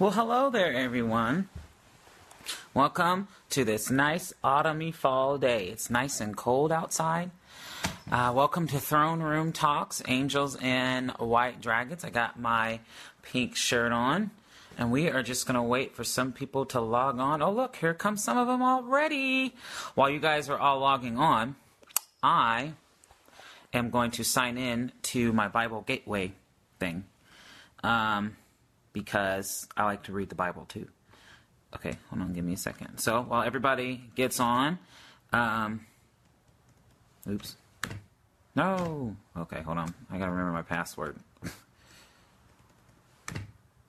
Well, hello there, everyone. Welcome to this nice autumny fall day. It's nice and cold outside. Uh, welcome to Throne Room Talks, Angels and White Dragons. I got my pink shirt on, and we are just going to wait for some people to log on. Oh, look, here come some of them already. While you guys are all logging on, I am going to sign in to my Bible Gateway thing um, because I like to read the Bible too. Okay, hold on, give me a second. So while everybody gets on, um, oops. No. Okay, hold on. I gotta remember my password.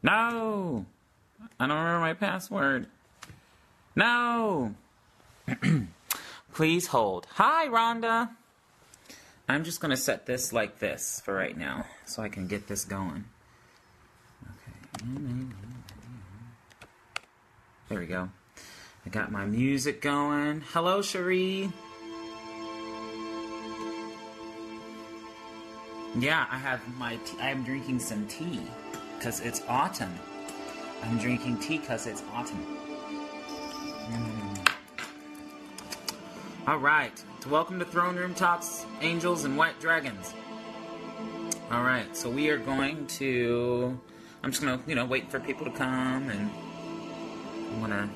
no. I don't remember my password. No. Please hold. Hi, Rhonda. I'm just gonna set this like this for right now, so I can get this going. There we go. I got my music going. Hello, Cherie. Yeah, I have my. Tea. I'm drinking some tea because it's autumn. I'm drinking tea because it's autumn. Mm. All right. Welcome to Throne Room Talks, Angels and White Dragons. All right. So we are going to. I'm just gonna, you know, wait for people to come, and I wanna.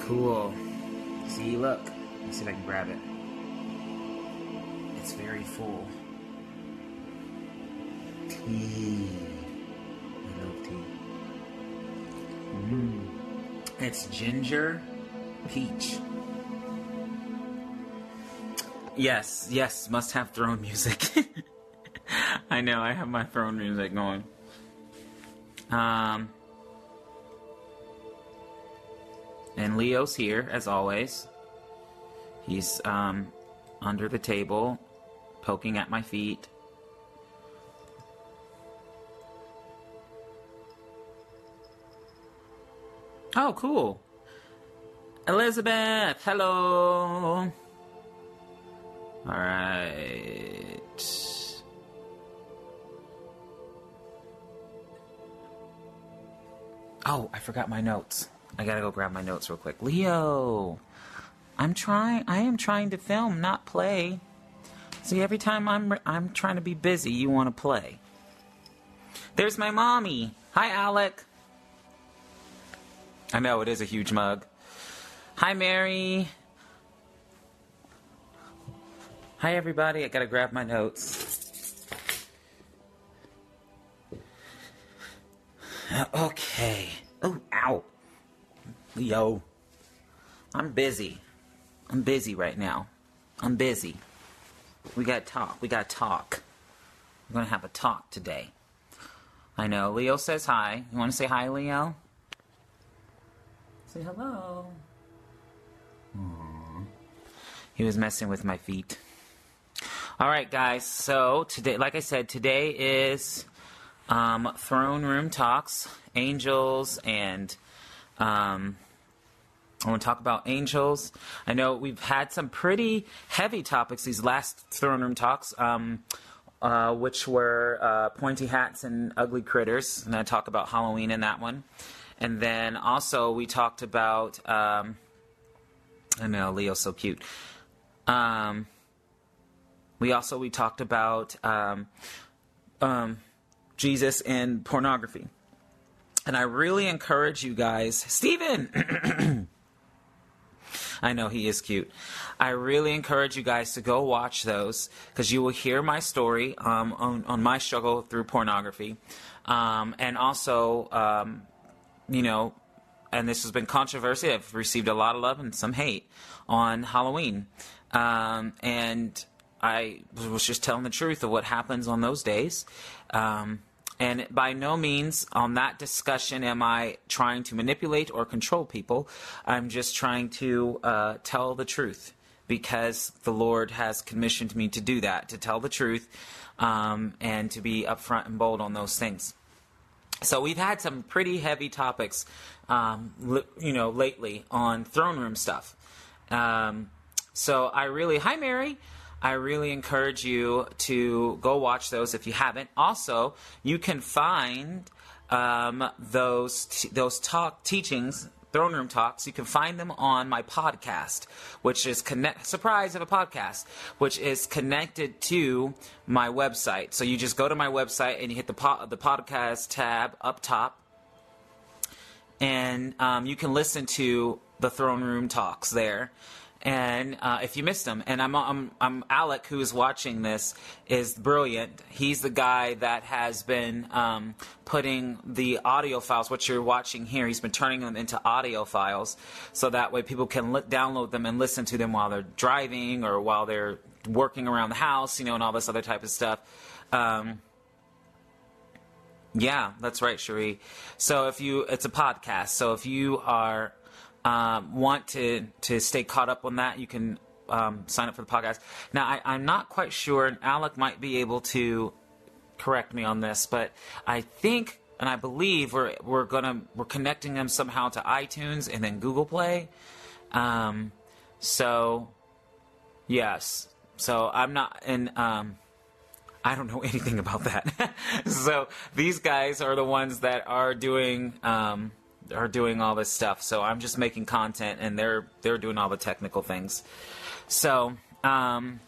Cool. See, look. Let's see if I can grab it. It's very full. Tea. I love tea. Mm. It's ginger peach. Yes, yes, must have throne music. I know, I have my throne music going. Um, and Leo's here, as always. He's um, under the table, poking at my feet. Oh, cool. Elizabeth, hello. All right. Oh, I forgot my notes. I gotta go grab my notes real quick. Leo, I'm trying. I am trying to film, not play. See, every time I'm I'm trying to be busy, you want to play. There's my mommy. Hi, Alec. I know it is a huge mug. Hi, Mary. Hi, everybody. I gotta grab my notes. Uh, okay. Oh, ow. Leo. I'm busy. I'm busy right now. I'm busy. We gotta talk. We gotta talk. We're gonna have a talk today. I know. Leo says hi. You wanna say hi, Leo? Say hello. Aww. He was messing with my feet. All right, guys. So today, like I said, today is um, throne room talks, angels, and um, I want to talk about angels. I know we've had some pretty heavy topics these last throne room talks. Um, uh, which were uh, pointy hats and ugly critters, and I talk about Halloween in that one. And then also we talked about um, I know Leo's so cute. We also we talked about um, um, Jesus and pornography, and I really encourage you guys, Stephen. I know he is cute. I really encourage you guys to go watch those because you will hear my story um, on, on my struggle through pornography, um, and also um, you know, and this has been controversy. I've received a lot of love and some hate on Halloween. Um, and I was just telling the truth of what happens on those days. Um, and by no means on that discussion am I trying to manipulate or control people. I'm just trying to uh, tell the truth because the Lord has commissioned me to do that, to tell the truth um, and to be upfront and bold on those things. So we've had some pretty heavy topics, um, li- you know, lately on throne room stuff. Um, so I really, hi Mary. I really encourage you to go watch those if you haven't. Also, you can find um, those t- those talk teachings throne room talks you can find them on my podcast which is connect surprise of a podcast which is connected to my website. So you just go to my website and you hit the po- the podcast tab up top. And um, you can listen to the throne room talks there and uh, if you missed him, and I'm, I'm, I'm Alec, who is watching this, is brilliant. He's the guy that has been um, putting the audio files, what you're watching here, he's been turning them into audio files, so that way people can li- download them and listen to them while they're driving or while they're working around the house, you know, and all this other type of stuff. Um, yeah, that's right, Cherie. So if you, it's a podcast. So if you are um, want to to stay caught up on that, you can um, sign up for the podcast. Now, I, am not quite sure, and Alec might be able to correct me on this, but I think and I believe we're we're gonna we're connecting them somehow to iTunes and then Google Play. Um, so yes, so I'm not and um, I don't know anything about that. so these guys are the ones that are doing um, are doing all this stuff. So I'm just making content, and they're they're doing all the technical things. So um,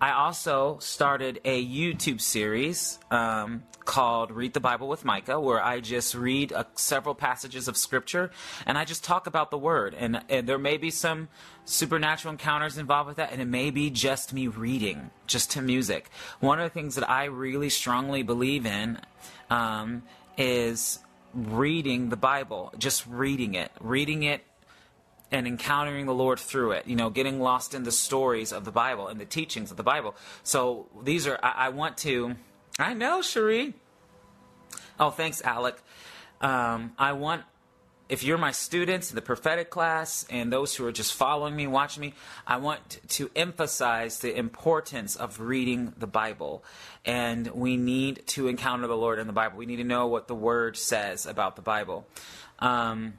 I also started a YouTube series um, called Read the Bible with Micah, where I just read uh, several passages of Scripture and I just talk about the Word. And, and, there may be some supernatural encounters involved with that, and it may be just me reading, just to music. One of the things that I really strongly believe in um, is reading the Bible, just reading it, reading it and encountering the Lord through it, you know, getting lost in the stories of the Bible and the teachings of the Bible. So these are, I, I want to, I know, Cherie. Oh, thanks, Alec. Um, I want if you're my students in the prophetic class and those who are just following me, watching me, I want to emphasize the importance of reading the Bible. And we need to encounter the Lord in the Bible. We need to know what the Word says about the Bible. Um,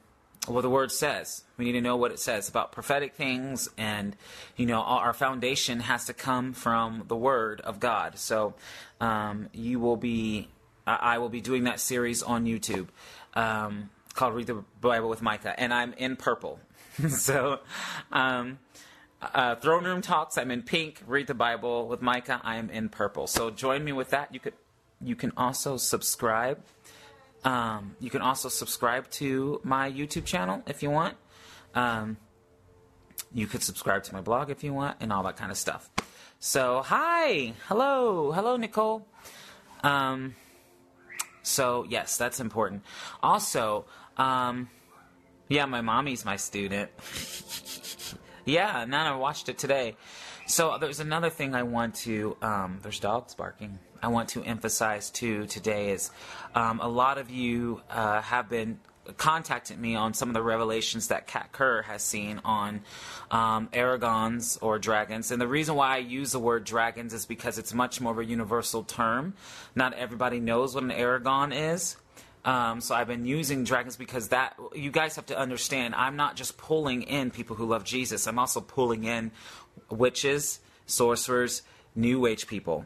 what the Word says. We need to know what it says about prophetic things, and you know, our foundation has to come from the Word of God. So, um, you will be, I will be doing that series on YouTube. Um, called Read the Bible with Micah, and I'm in purple. so, um, uh, Throne Room Talks, I'm in pink. Read the Bible with Micah, I am in purple. So join me with that. You could, you can also subscribe. Um, you can also subscribe to my YouTube channel if you want. Um, you could subscribe to my blog if you want, and all that kind of stuff. So, hi, hello, hello, Nicole. Um, so yes, that's important. Also, um, yeah, my mommy's my student. yeah, now I watched it today. So there's another thing I want to. Um, there's dogs barking. I want to emphasize too today is um, a lot of you uh, have been contacted me on some of the revelations that Kat Kerr has seen on um, aragons or dragons. And the reason why I use the word dragons is because it's much more of a universal term. Not everybody knows what an aragon is. Um, so I've been using dragons because that you guys have to understand. I'm not just pulling in people who love Jesus. I'm also pulling in witches, sorcerers, New Age people.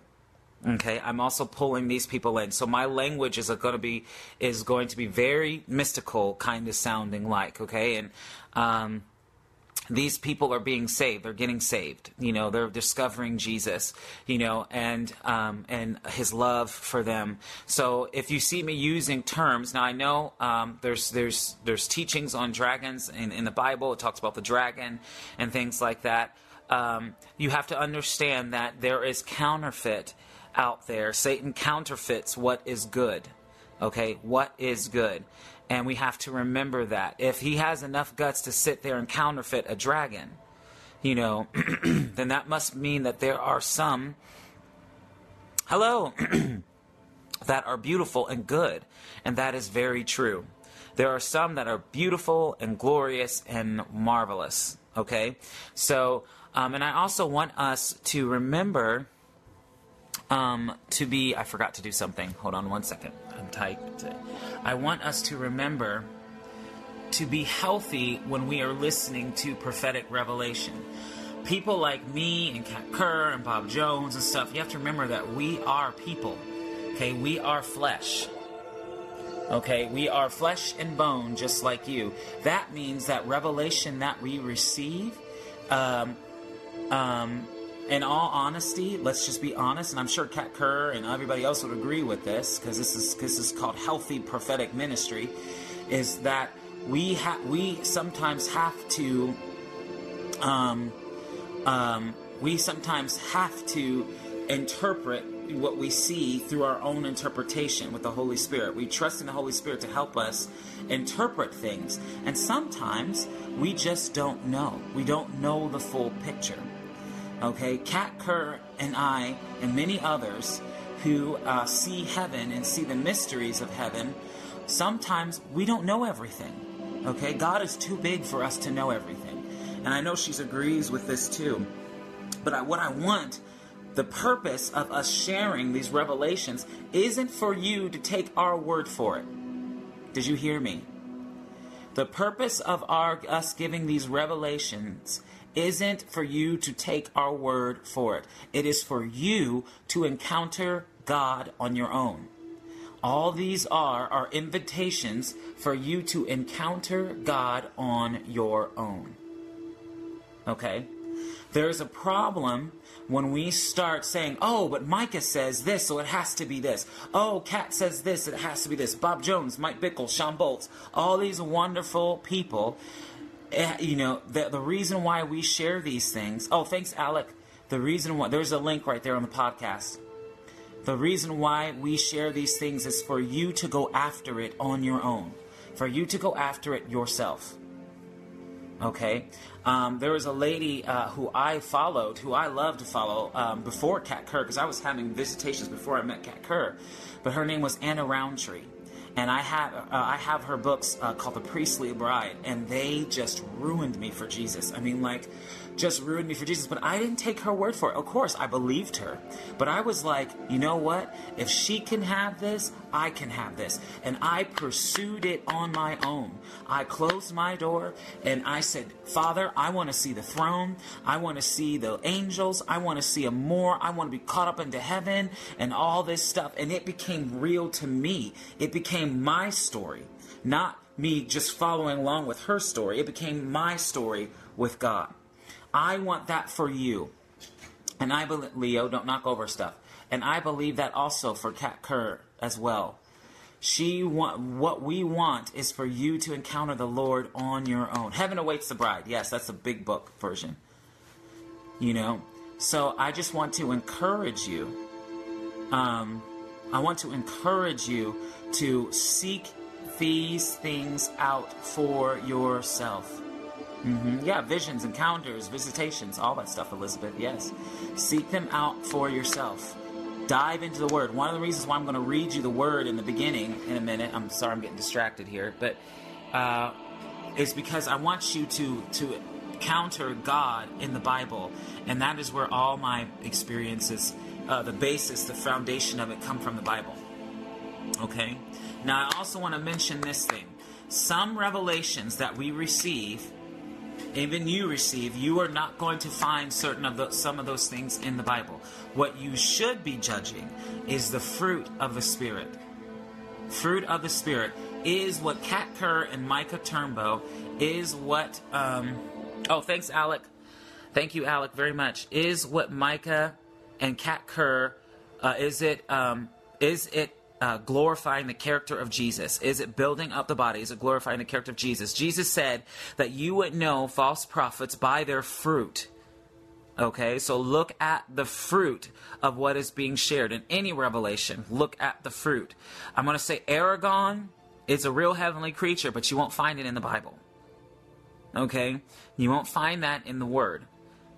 Okay, I'm also pulling these people in. So my language is going to be is going to be very mystical, kind of sounding like. Okay, and um, these people are being saved. They're getting saved. You know, they're discovering Jesus. You know, and um, and His love for them. So if you see me using terms, now I know um, there's there's there's teachings on dragons in, in the Bible. It talks about the dragon and things like that. Um, you have to understand that there is counterfeit out there. Satan counterfeits what is good. Okay, what is good? And we have to remember that. If he has enough guts to sit there and counterfeit a dragon, you know, then that must mean that there are some, hello, that are beautiful and good. And that is very true. There are some that are beautiful and glorious and marvelous. Okay? So, um, and I also want us to remember um, to be. I forgot to do something. Hold on one second. I'm tight. I want us to remember to be healthy when we are listening to prophetic revelation. people like me and Kat Kerr and Bob Jones and stuff, you have to remember that we are people. Okay, we are flesh. Okay, we are flesh and bone just like you. That means that revelation that we receive, um, um, in all honesty, let's just be honest, and I'm sure Kat Kerr and everybody else would agree with this because this is this is called healthy prophetic ministry, is that we have we sometimes have to um, um, we sometimes have to interpret what we see through our own interpretation with the Holy Spirit. We trust in the Holy Spirit to help us interpret things. And sometimes we just don't know. We don't know the full picture. Okay, Kat Kerr and I, and many others who uh, see heaven and see the mysteries of heaven, sometimes we don't know everything. Okay, God is too big for us to know everything. And I know she agrees with this too. But I, what I want the purpose of us sharing these revelations isn't for you to take our word for it. Did you hear me? The purpose of our us giving these revelations isn't for you to take our word for it. It is for you to encounter God on your own. All these are are invitations for you to encounter God on your own. Okay? There's a problem when we start saying, oh, but Micah says this, so it has to be this. Oh, Kat says this, it has to be this. Bob Jones, Mike Bickle, Shawn Bolz, all these wonderful people. Eh, you know, the, the reason why we share these things. Oh, thanks, Alec. The reason why, there's a link right there on the podcast. The reason why we share these things is for you to go after it on your own, for you to go after it yourself. Okay, um, there was a lady uh, who I followed, who I loved to follow um, before Kat Kerr, because I was having visitations before I met Kat Kerr. But her name was Anna Rountree, and I have uh, I have her books uh, called The Priestly Bride, and they just ruined me for Jesus. I mean, like just ruined me for Jesus. But I didn't take her word for it. Of course, I believed her. But I was like, you know what? If she can have this, I can have this. And I pursued it on my own. I closed my door and I said, Father, I want to see the throne. I want to see the angels. I want to see a more. I want to be caught up into heaven and all this stuff. And it became real to me. It became my story, not me just following along with her story. It became my story with God. I want that for you. And I believe, Leo, don't knock over stuff. And I believe that also for Kat Kerr as well. She want what we want is for you to encounter the Lord on your own. Heaven awaits the bride. Yes, that's a big book version. You know, so I just want to encourage you. Um, I want to encourage you to seek these things out for yourself. Mm-hmm. Yeah, visions, encounters, visitations, all that stuff, Elizabeth. Yes. Seek them out for yourself. Dive into the Word. One of the reasons why I'm going to read you the Word in the beginning in a minute, I'm sorry I'm getting distracted here, but uh, because I want you to, to counter God in the Bible. And that is where all my experiences, uh, the basis, the foundation of it come from the Bible. Okay? Now, I also want to mention this thing. Some revelations that we receive even you receive, you are not going to find certain of the, some of those things in the Bible. What you should be judging is the fruit of the Spirit. Fruit of the Spirit is what Kat Kerr and Micah Turnbow is what. Um, oh, thanks, Alec. Thank you, Alec, very much. Is what Micah and Kat Kerr. Uh, is it? Um, is it uh, glorifying the character of Jesus? Is it building up the body? Is it glorifying the character of Jesus? Jesus said that you would know false prophets by their fruit. Okay, so look at the fruit of what is being shared in any revelation. Look at the fruit. I'm going to say Aragon is a real heavenly creature, but you won't find it in the Bible. Okay, you won't find that in the Word.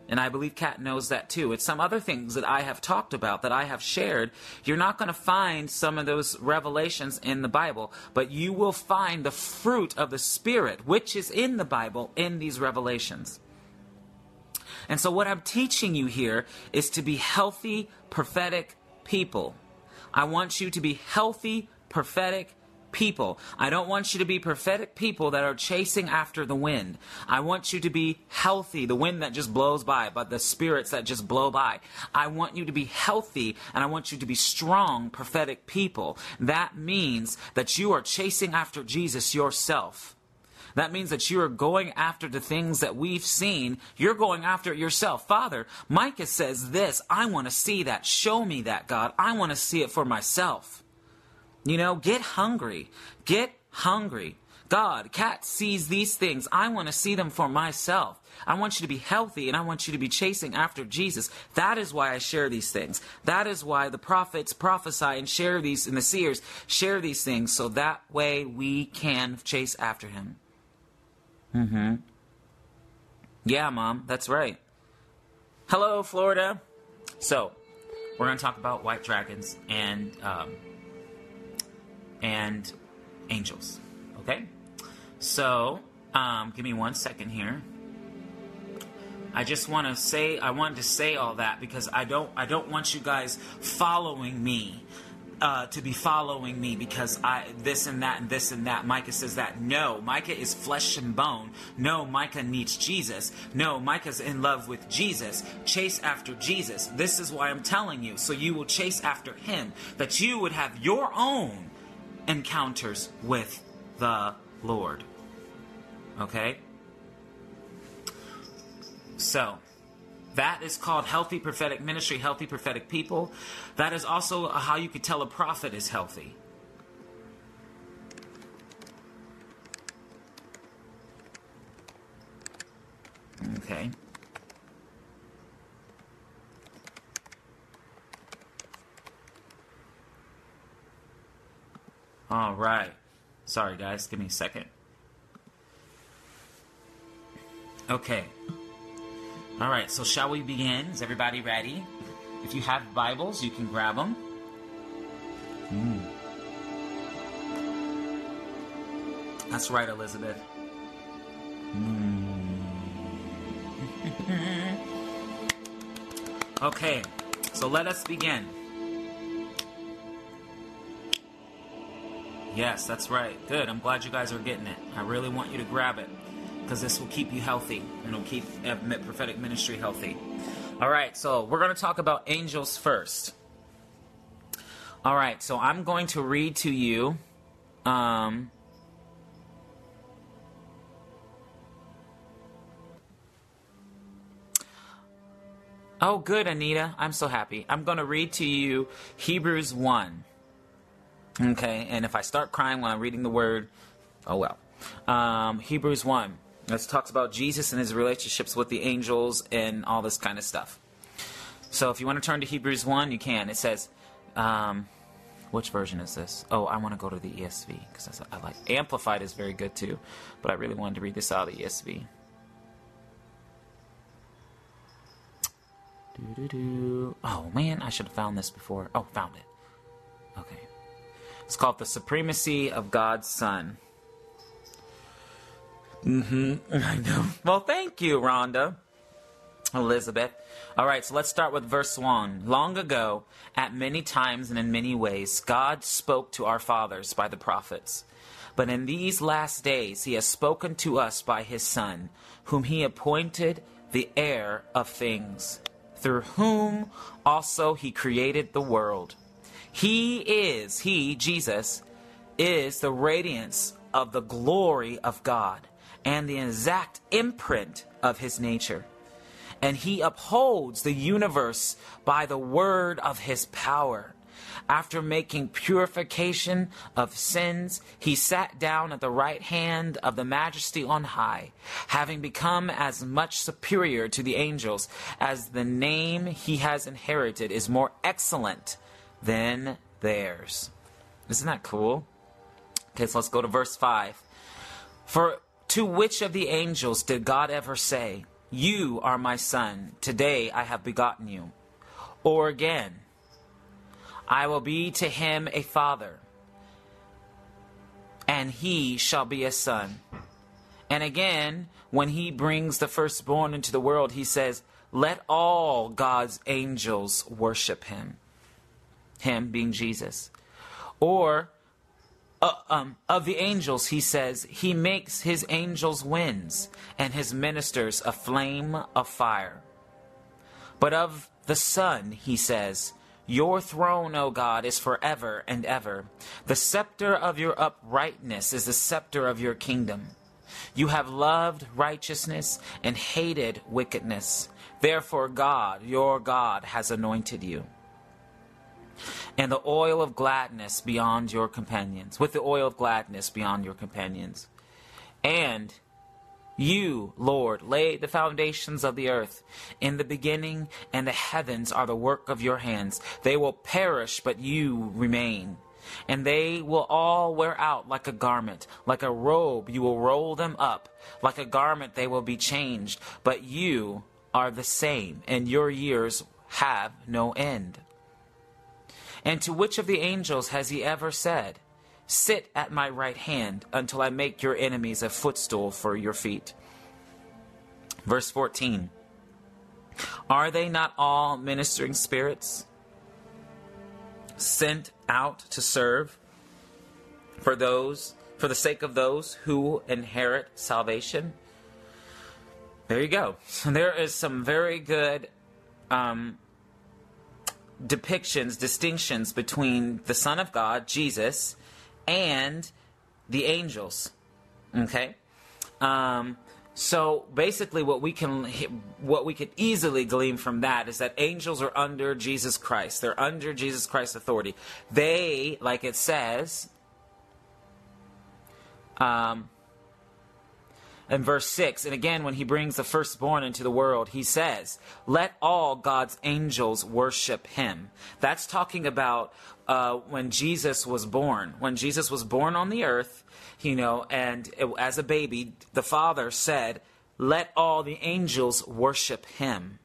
And I believe Kat knows that too. It's some other things that I have talked about, that I have shared. You're not going to find some of those revelations in the Bible, but you will find the fruit of the Spirit, which is in the Bible, in these revelations. And so, what I'm teaching you here is to be healthy, prophetic people. I want you to be healthy, prophetic people. I don't want you to be prophetic people that are chasing after the wind. I want you to be healthy, the wind that just blows by, but the spirits that just blow by. I want you to be healthy and I want you to be strong, prophetic people. That means that you are chasing after Jesus yourself. That means that you are going after the things that we've seen. You're going after it yourself. Father, Micah says this. I want to see that. Show me that, God. I want to see it for myself. You know, get hungry. Get hungry. God, Kat sees these things. I want to see them for myself. I want you to be healthy and I want you to be chasing after Jesus. That is why I share these things. That is why the prophets prophesy and share these, and the seers share these things, so that way we can chase after him. Mm-hmm. Yeah, Mom, that's right. Hello, Florida. So, we're going to talk about white dragons and um, and angels. Okay. So, um, give me one second here. I just want to say I wanted to say all that because I don't I don't want you guys following me uh, to be following me because I this and that and this and that. Micah says that. No, Micah is flesh and bone. No, Micah needs Jesus. No, Micah's in love with Jesus. Chase after Jesus. This is why I'm telling you. So you will chase after him. That you would have your own encounters with the Lord. Okay? So, that is called healthy prophetic ministry, healthy prophetic people. That is also how you could tell a prophet is healthy. Okay. All right. Sorry, guys. Give me a second. Okay. All right, so shall we begin? Is everybody ready? If you have Bibles, you can grab them. Mm. That's right, Elizabeth. Mm. okay, so let us begin. Yes, that's right. Good. I'm glad you guys are getting it. I really want you to grab it because this will keep you healthy and it'll keep prophetic ministry healthy. All right, so we're going to talk about angels first. All right, so I'm going to read to you. Um, oh, good, Anita. I'm so happy. I'm going to read to you Hebrews 1. Okay, and if I start crying when I'm reading the word, oh well. Um, Hebrews 1. This talks about Jesus and his relationships with the angels and all this kind of stuff. So if you want to turn to Hebrews 1, you can. It says, um, which version is this? Oh, I want to go to the ESV because I like Amplified is very good too, but I really wanted to read this out of the ESV. Doo-doo-doo. Oh man, I should have found this before. Oh, found it. Okay. It's called The Supremacy of God's Son. Mm-hmm. I know. Well, thank you, Rhonda. Elizabeth. All right, so let's start with verse 1. Long ago, at many times and in many ways, God spoke to our fathers by the prophets. But in these last days, he has spoken to us by his Son, whom he appointed the heir of things, through whom also he created the world. He is, he, Jesus, is the radiance of the glory of God and the exact imprint of his nature. And he upholds the universe by the word of his power. After making purification of sins, he sat down at the right hand of the majesty on high, having become as much superior to the angels as the name he has inherited is more excellent than theirs. Isn't that cool? Okay, so let's go to verse 5. For to which of the angels did God ever say, You are my son, today I have begotten you? Or again, I will be to him a father, and he shall be a son. And again, when he brings the firstborn into the world, he says, Let all God's angels worship him. Him being Jesus. Or uh, um, of the angels, he says, He makes his angels winds and his ministers a flame of fire. But of the Son, he says, Your throne, O God, is forever and ever. The scepter of your uprightness is the scepter of your kingdom. You have loved righteousness and hated wickedness. Therefore, God, your God, has anointed you and the oil of gladness beyond your companions, with the oil of gladness beyond your companions. And you, Lord, laid the foundations of the earth. In the beginning, and the heavens are the work of your hands. They will perish, but you remain. And they will all wear out like a garment. Like a robe, you will roll them up. Like a garment, they will be changed. But you are the same, and your years have no end. And to which of the angels has he ever said, Sit at my right hand until I make your enemies a footstool for your feet? Verse 14 Are they not all ministering spirits sent out to serve for those for the sake of those who inherit salvation? There you go. There is some very good um, depictions, distinctions between the Son of God, Jesus, and the angels. Okay? Um, so basically, what we can what we could easily glean from that is that angels are under Jesus Christ. They're under Jesus Christ's authority. They, like it says, um, in verse 6. And again, when he brings the firstborn into the world, he says, Let all God's angels worship him. That's talking about uh, when Jesus was born. When Jesus was born on the earth, you know, and it, as a baby, the Father said, Let all the angels worship him.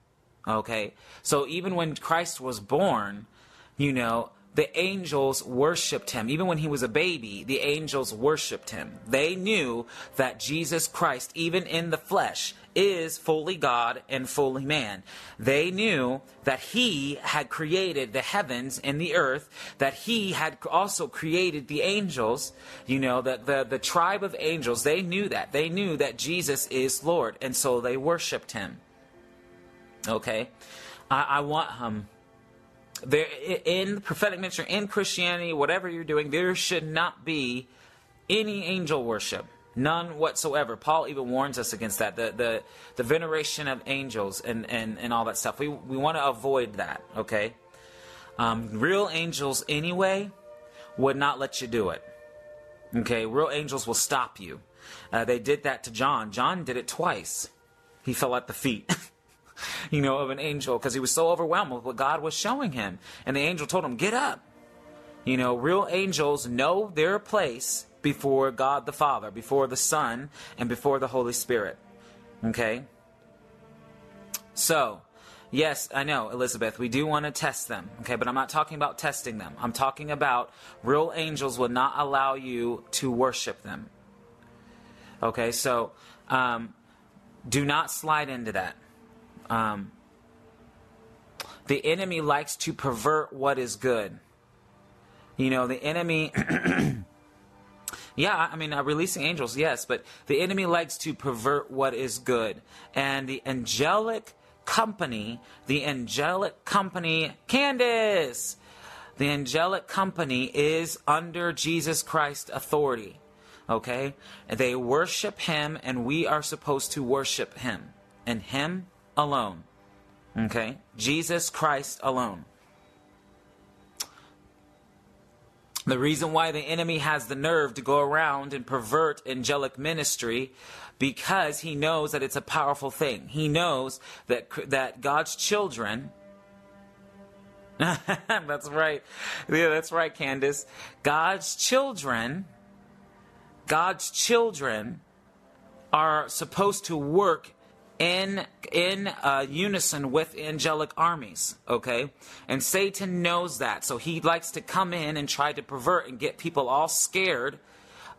Okay? So even when Christ was born, you know, the angels worshiped him. Even when he was a baby, the angels worshiped him. They knew that Jesus Christ, even in the flesh, is fully God and fully man. They knew that he had created the heavens and the earth, that he had also created the angels, you know, the, the, the tribe of angels. They knew that. They knew that Jesus is Lord, and so they worshiped him. Okay? I, I want. Um, there in prophetic ministry in christianity whatever you're doing there should not be any angel worship. None whatsoever. Paul even warns us against that. The the, the veneration of angels and, and and all that stuff. We we want to avoid that okay? Um, real angels anyway would not let you do it okay? Real angels will stop you. Uh, they did that to john. John did it twice. He fell at the feet you know, of an angel because he was so overwhelmed with what God was showing him. And the angel told him, Get up. You know, real angels know their place before God the Father, before the Son, and before the Holy Spirit. Okay? So, yes, I know, Elizabeth, we do want to test them. Okay, but I'm not talking about testing them. I'm talking about real angels will not allow you to worship them. Okay, so um, do not slide into that. Um, the enemy likes to pervert what is good. You know, the enemy. yeah, I mean, uh, releasing angels, yes, but the enemy likes to pervert what is good. And the angelic company, the angelic company, Candace, the angelic company is under Jesus Christ's authority. Okay? They worship him, and we are supposed to worship him. And him alone. Okay? Jesus Christ alone. The reason why the enemy has the nerve to go around and pervert angelic ministry because he knows that it's a powerful thing. He knows that that God's children That's right. Yeah, that's right, Candace. God's children God's children are supposed to work in in uh, unison with angelic armies okay? And satan knows that so he likes to come in and try to pervert and get people all scared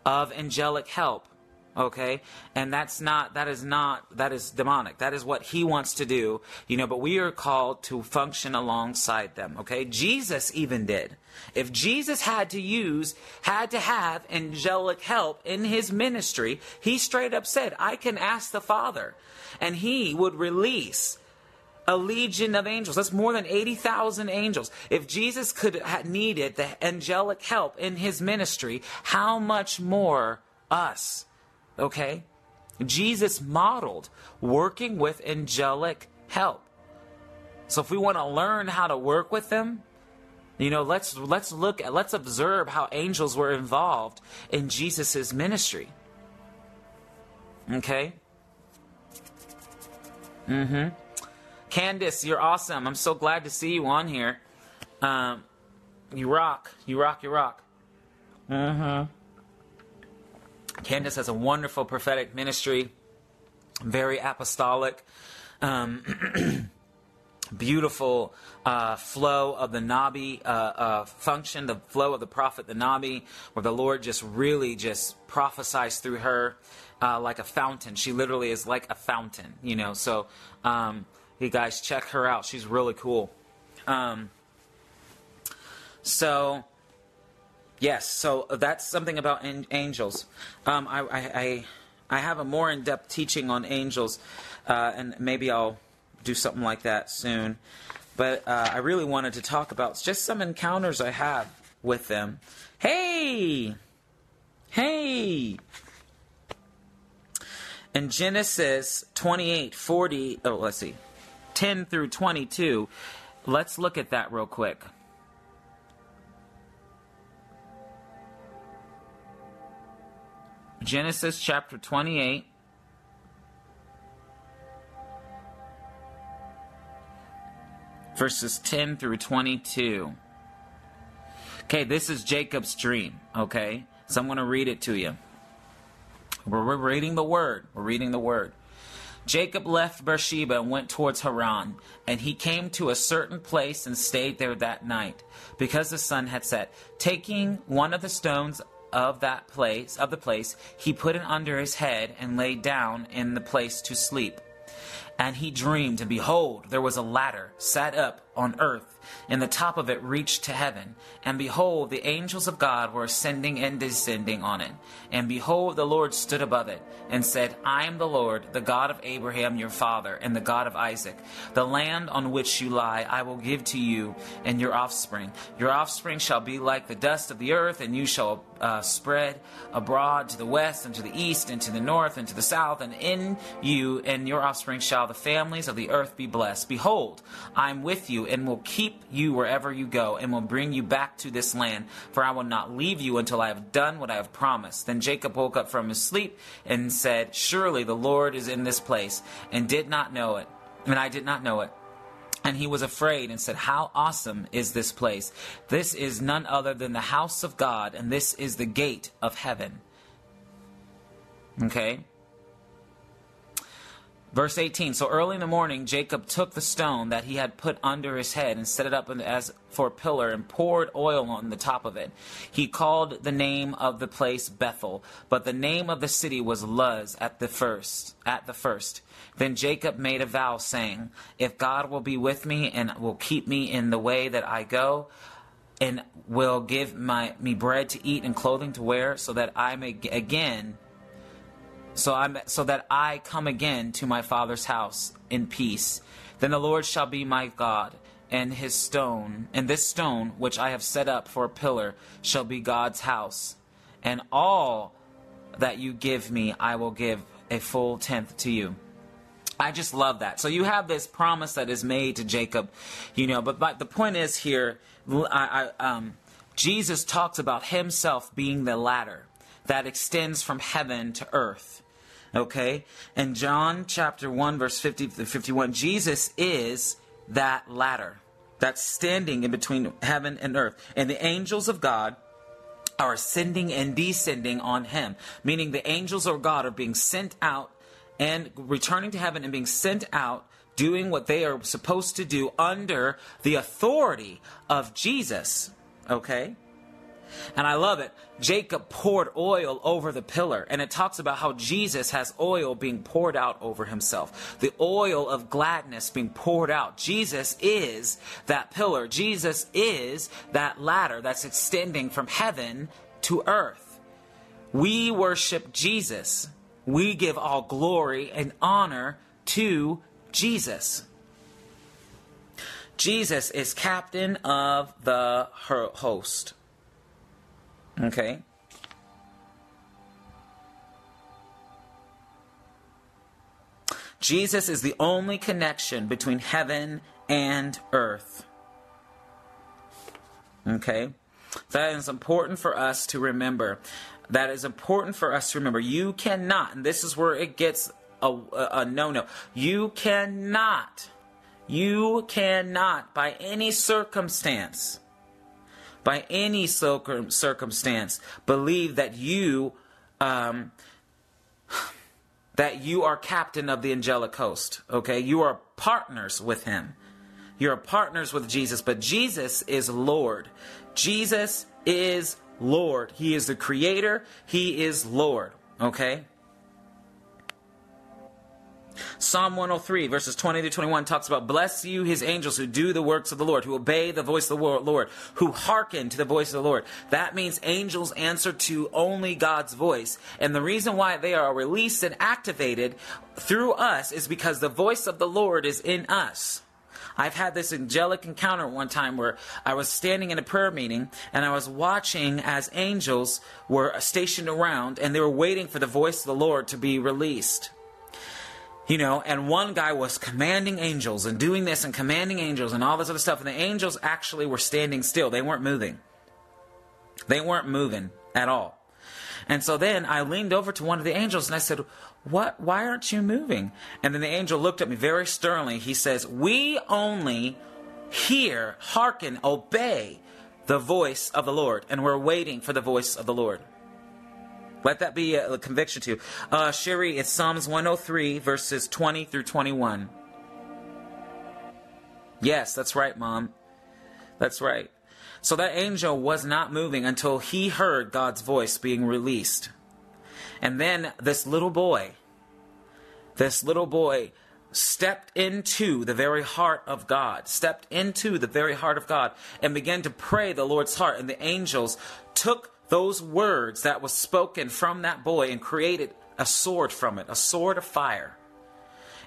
of angelic help okay and that's not that is not that is demonic that is what he wants to do you know but we are called to function alongside them okay jesus even did if jesus had to use had to have angelic help in his ministry he straight up said i can ask the father and he would release a legion of angels. That's more than 80,000 angels. If Jesus could have needed the angelic help in his ministry, how much more us? Okay? Jesus modeled working with angelic help. So if we want to learn how to work with them, you know, let's let's look at let's observe how angels were involved in Jesus' ministry. Okay? Mm-hmm. Candace, you're awesome. I'm so glad to see you on here. Um, you rock. You rock. You rock. Mm-hmm. Candace has a wonderful prophetic ministry, very apostolic. Um, beautiful uh, flow of the Nabi uh, uh, function, the flow of the prophet, the Nabi, where the Lord just really just prophesies through her uh, like a fountain. She literally is like a fountain, you know. So, um, you guys check her out. She's really cool. Um, so, yes, so that's something about angels. Um, I, I, I, have a more in depth teaching on angels, uh, and maybe I'll do something like that soon. But uh, I really wanted to talk about just some encounters I have with them. Hey! Hey! In Genesis 28 40, oh, let's see. 10 through 22. Let's look at that real quick. Genesis chapter 28. Verses 10 through 22. Okay, this is Jacob's dream, okay? So I'm going to read it to you. We're reading the word. We're reading the word. Jacob left Beersheba and went towards Haran, and he came to a certain place and stayed there that night, because the sun had set. Taking one of the stones of that place of the place, he put it under his head and lay down in the place to sleep. And he dreamed, and behold, there was a ladder set up on earth, and the top of it reached to heaven. And behold, the angels of God were ascending and descending on it. And behold, the Lord stood above it, and said, I am the Lord, the God of Abraham your father, and the God of Isaac. The land on which you lie I will give to you and your offspring. Your offspring shall be like the dust of the earth, and you shall uh, spread abroad to the west, and to the east, and to the north, and to the south. And in you and your offspring shall the families of the earth be blessed. Behold, I am with you, and will keep you wherever you go, and will bring you back to this land, for I will not leave you until I have done what I have promised. Then Jacob woke up from his sleep and said, Surely the Lord is in this place, and did not know it. And I did not know it. And he was afraid and said, How awesome is this place! This is none other than the house of God, and this is the gate of heaven. Okay? Verse 18 So early in the morning, Jacob took the stone that he had put under his head and set it up as for a pillar and poured oil on the top of it. He called the name of the place Bethel, but the name of the city was Luz at the first. At the first. Then Jacob made a vow, saying, If God will be with me and will keep me in the way that I go, and will give my, me bread to eat and clothing to wear, so that I may again so I'm so that I come again to my father's house in peace. Then the Lord shall be my God, and his stone, and this stone which I have set up for a pillar shall be God's house. And all that you give me, I will give a full tenth to you. I just love that. So you have this promise that is made to Jacob, you know. But, but the point is here, I, I, um, Jesus talks about himself being the ladder that extends from heaven to earth. Okay? And John chapter 1, verse 50 to 51, Jesus is that ladder that's standing in between heaven and earth. And the angels of God are ascending and descending on him, meaning the angels of God are being sent out and returning to heaven and being sent out doing what they are supposed to do under the authority of Jesus. Okay? And I love it. Jacob poured oil over the pillar, and it talks about how Jesus has oil being poured out over himself. The oil of gladness being poured out. Jesus is that pillar. Jesus is that ladder that's extending from heaven to earth. We worship Jesus. We give all glory and honor to Jesus. Jesus is captain of the host. Okay? Jesus is the only connection between heaven and earth. Okay? That is important for us to remember. That is important for us to remember. You cannot, and this is where it gets a, a, a no no. You cannot you cannot, by any circumstance, by any circumstance, believe that you um, that you are captain of the angelic host. Okay, you are partners with him. You're partners with Jesus, but Jesus is Lord. Jesus is Lord. He is the creator. He is Lord. Okay? Psalm 103, verses 20 to 21 talks about, Bless you, his angels who do the works of the Lord, who obey the voice of the Lord, who hearken to the voice of the Lord. That means angels answer to only God's voice. And the reason why they are released and activated through us is because the voice of the Lord is in us. I've had this angelic encounter one time where I was standing in a prayer meeting and I was watching as angels were stationed around and they were waiting for the voice of the Lord to be released. You know, and one guy was commanding angels and doing this and commanding angels and all this other stuff. And the angels actually were standing still. They weren't moving. They weren't moving at all. And so then I leaned over to one of the angels and I said, What why aren't you moving? And then the angel looked at me very sternly. He says, We only hear, hearken, obey the voice of the Lord, and we're waiting for the voice of the Lord. Let that be a conviction to you. Uh, Sherry, it's Psalms 103, verses 20 through 21. Yes, that's right, Mom. That's right. So that angel was not moving until he heard God's voice being released. And then this little boy, this little boy stepped into the very heart of God, stepped into the very heart of God, and began to pray the Lord's heart. And the angels took those words that was spoken from that boy and created a sword from it, a sword of fire.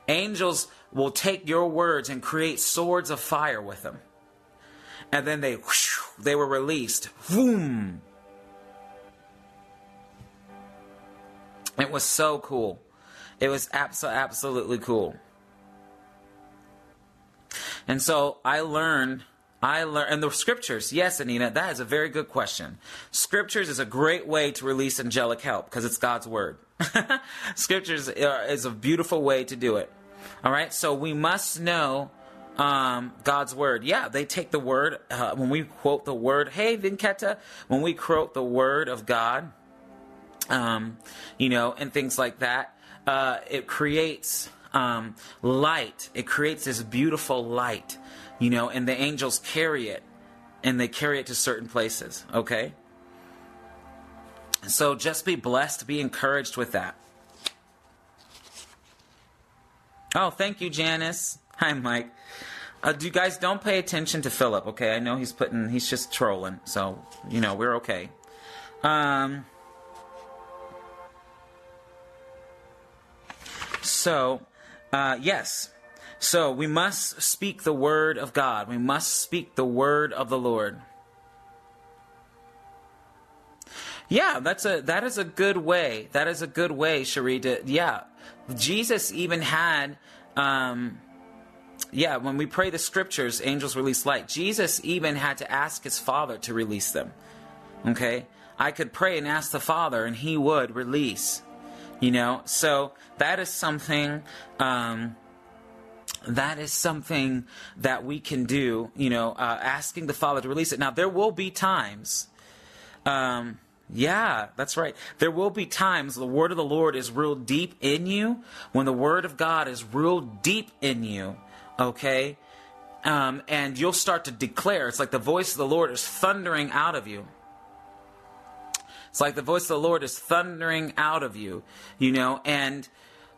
Angels will take your words and create swords of fire with them. And then they whoosh, they were released. Boom. It was so cool. It was abso- absolutely cool. And so I learned I learn and the scriptures. Yes, Anina, that is a very good question. Scriptures is a great way to release angelic help because it's God's word. scriptures is a beautiful way to do it. All right, so we must know um, God's word. Yeah, they take the word uh, when we quote the word. Hey, Vinketa, when we quote the word of God, um, you know, and things like that, uh, it creates um, light. It creates this beautiful light you know, and the angels carry it and they carry it to certain places, okay? So just be blessed, be encouraged with that. Oh, thank you, Janice. Hi, Mike. Uh, do you guys don't pay attention to Philip, okay? I know he's putting, he's just trolling, so you know we're okay. Um. So, uh, yes, so we must speak the word of God. We must speak the word of the Lord. Yeah, that's a that is a good way. That is a good way, Sharita. Yeah, Jesus even had, um, yeah, when we pray the scriptures, angels release light. Jesus even had to ask his Father to release them. Okay, I could pray and ask the Father, and He would release. You know, so that is something. Um, that is something that we can do, you know, uh, asking the Father to release it. Now, there will be times, um, yeah, that's right. There will be times the word of the Lord is real deep in you, when the word of God is real deep in you, okay? Um, and you'll start to declare, it's like the voice of the Lord is thundering out of you. It's like the voice of the Lord is thundering out of you, you know, and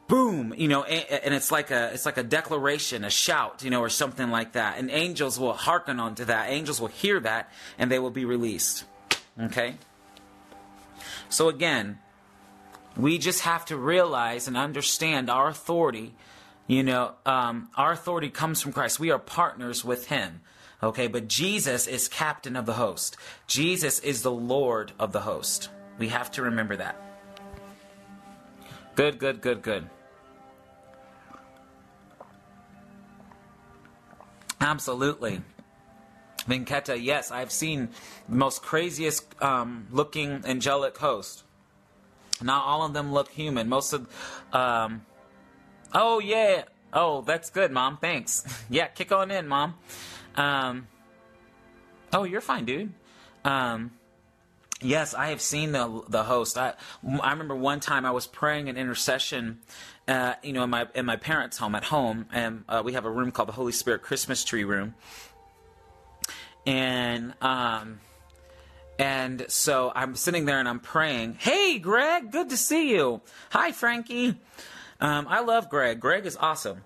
boom, you know, and it's like a it's like a declaration, a shout, you know, or something like that. And angels will hearken onto that. Angels will hear that and they will be released. Okay? So again, we just have to realize and understand our authority. You know, um, our authority comes from Christ. We are partners with Him. Okay, but Jesus is captain of the host. Jesus is the Lord of the host. We have to remember that. Good, good, good, good. Absolutely. Venketa, yes, I've seen the most craziest um, looking angelic host. Not all of them look human. Most of, um, oh yeah, oh that's good, mom. Thanks. yeah, kick on in, mom. Um, oh, you're fine, dude. Um, yes, I have seen the the host. I I remember one time I was praying an intercession. Uh, you know, in my in my parents' home at home, and uh, we have a room called the Holy Spirit Christmas Tree Room, and um, and so I'm sitting there and I'm praying. Hey, Greg, good to see you. Hi, Frankie. Um, I love Greg. Greg is awesome.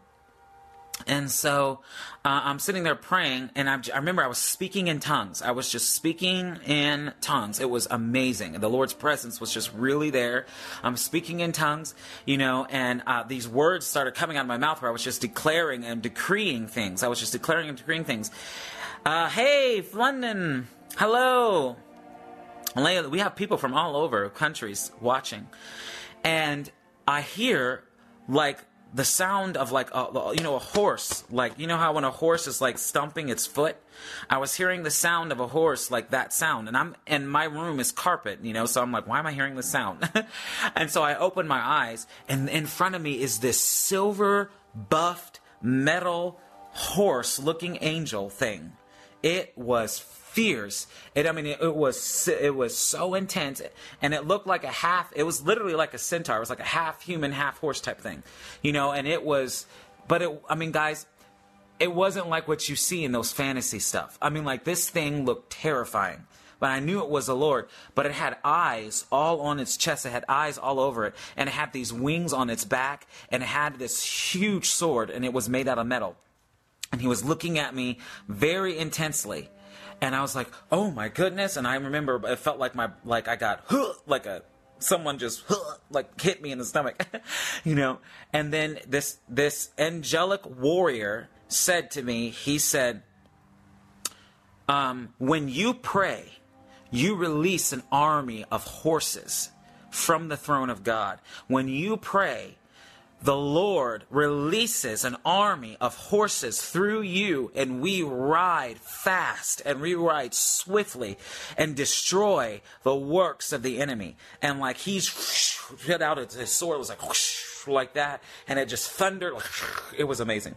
And so uh, I'm sitting there praying, and I'm, i remember I was speaking in tongues. I was just speaking in tongues. It was amazing. The Lord's presence was just really there. I'm speaking in tongues, you know, and uh, these words started coming out of my mouth where I was just declaring and decreeing things. I was just declaring and decreeing things. Uh, hey, London, hello. We have people from all over countries watching, and I hear like the sound of like a, you know a horse like you know how when a horse is like stumping its foot? I was hearing the sound of a horse like that sound and i'm and my room is carpet you know so i'm like why am i hearing the sound? And so i open my eyes and in front of me is this silver buffed metal horse looking angel thing. It was fierce. It, I mean, it, it, was it was so intense, and it looked like a half. It was literally like a centaur. It was like a half human, half horse type thing, you know. And it was, but it. I mean, guys, it wasn't like what you see in those fantasy stuff. I mean, like this thing looked terrifying. But I knew it was the Lord. But it had eyes all on its chest. It had eyes all over it. And it had these wings on its back. And it had this huge sword. And it was made out of metal. And he was looking at me very intensely and I was like, "Oh my goodness!" And I remember it felt like my like I got like a someone just like hit me in the stomach, you know. And then this this angelic warrior said to me, he said, um, "When you pray, you release an army of horses." From the throne of God. When you pray, the Lord releases an army of horses through you, and we ride fast and we ride swiftly and destroy the works of the enemy. And like he's hit out his sword, it was like like that, and it just thundered. It was amazing.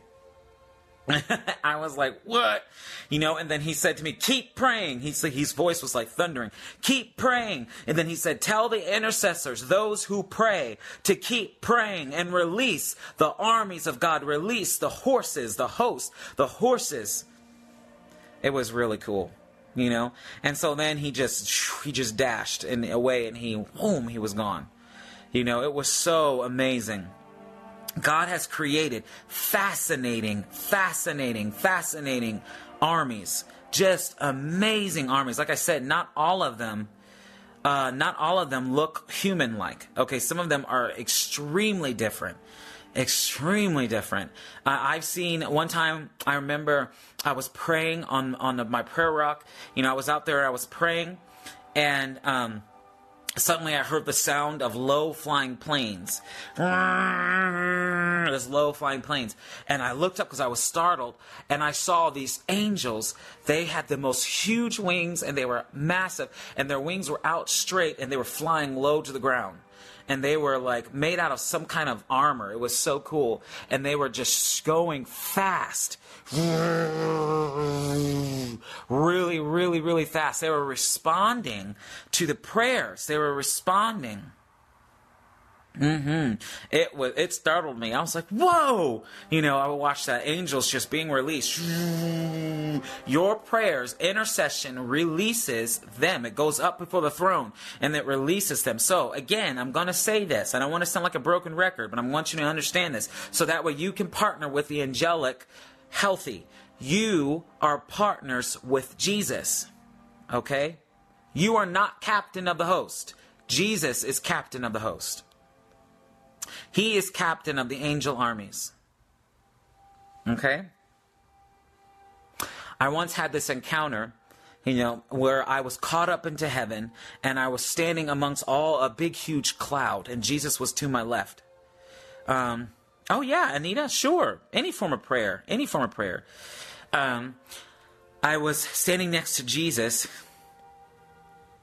I was like, what? You know, and then he said to me, keep praying. He said, his voice was like thundering, keep praying. And then he said, tell the intercessors, those who pray, to keep praying and release the armies of God, release the horses, the host, the horses. It was really cool, you know? And so then he just, he just dashed in, away and he, boom, he was gone. You know, it was so amazing. God has created fascinating, fascinating, fascinating armies. Just amazing armies. Like I said, not all of them. Uh, not all of them look human like. Okay, some of them are extremely different. Extremely different. Uh, I've seen one time, I remember I was praying on, on my prayer rock. You know, I was out there, I was praying, and um, suddenly I heard the sound of low flying planes. There's low flying planes. And I looked up because I was startled and I saw these angels. They had the most huge wings and they were massive and their wings were out straight and they were flying low to the ground. And they were like made out of some kind of armor. It was so cool. And they were just going fast really, really, really fast. They were responding to the prayers. They were responding. Mm-hmm. It was. It startled me. I was like, "Whoa!" You know, I would watch that angels just being released. Your prayers, intercession releases them. It goes up before the throne and it releases them. So again, I'm going to say this. I don't want to sound like a broken record, but I want you to understand this, so that way you can partner with the angelic, healthy. You are partners with Jesus. Okay, you are not captain of the host. Jesus is captain of the host. He is captain of the angel armies. Okay? I once had this encounter, you know, where I was caught up into heaven and I was standing amongst all a big, huge cloud, and Jesus was to my left. Um, oh, yeah, Anita, sure. Any form of prayer, any form of prayer. Um, I was standing next to Jesus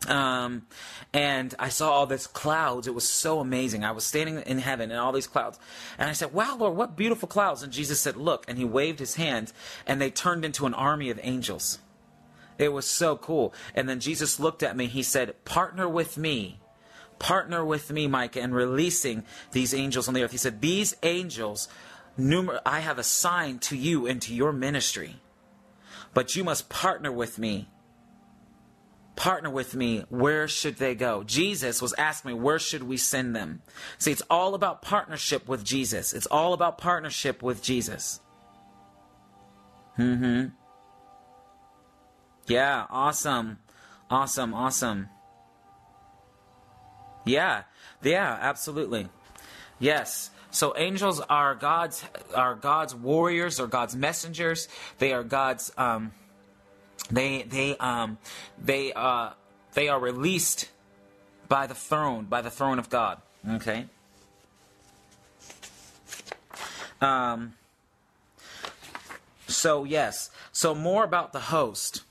um, and I saw all this clouds. It was so amazing. I was standing in heaven and all these clouds. And I said, Wow, Lord, what beautiful clouds. And Jesus said, Look. And he waved his hand, and they turned into an army of angels. It was so cool. And then Jesus looked at me. He said, Partner with me. Partner with me, Micah, in releasing these angels on the earth. He said, These angels, numer- I have assigned to you and to your ministry. But you must partner with me partner with me, where should they go? Jesus was asking me, where should we send them? See, it's all about partnership with Jesus. It's all about partnership with Jesus. Hmm. Yeah. Awesome. Awesome. Awesome. Yeah. Yeah. Absolutely. Yes. So angels are God's are God's warriors or God's messengers. They are God's um, they they um they uh they are released by the throne by the throne of God. Okay. Um. So yes. So more about the host.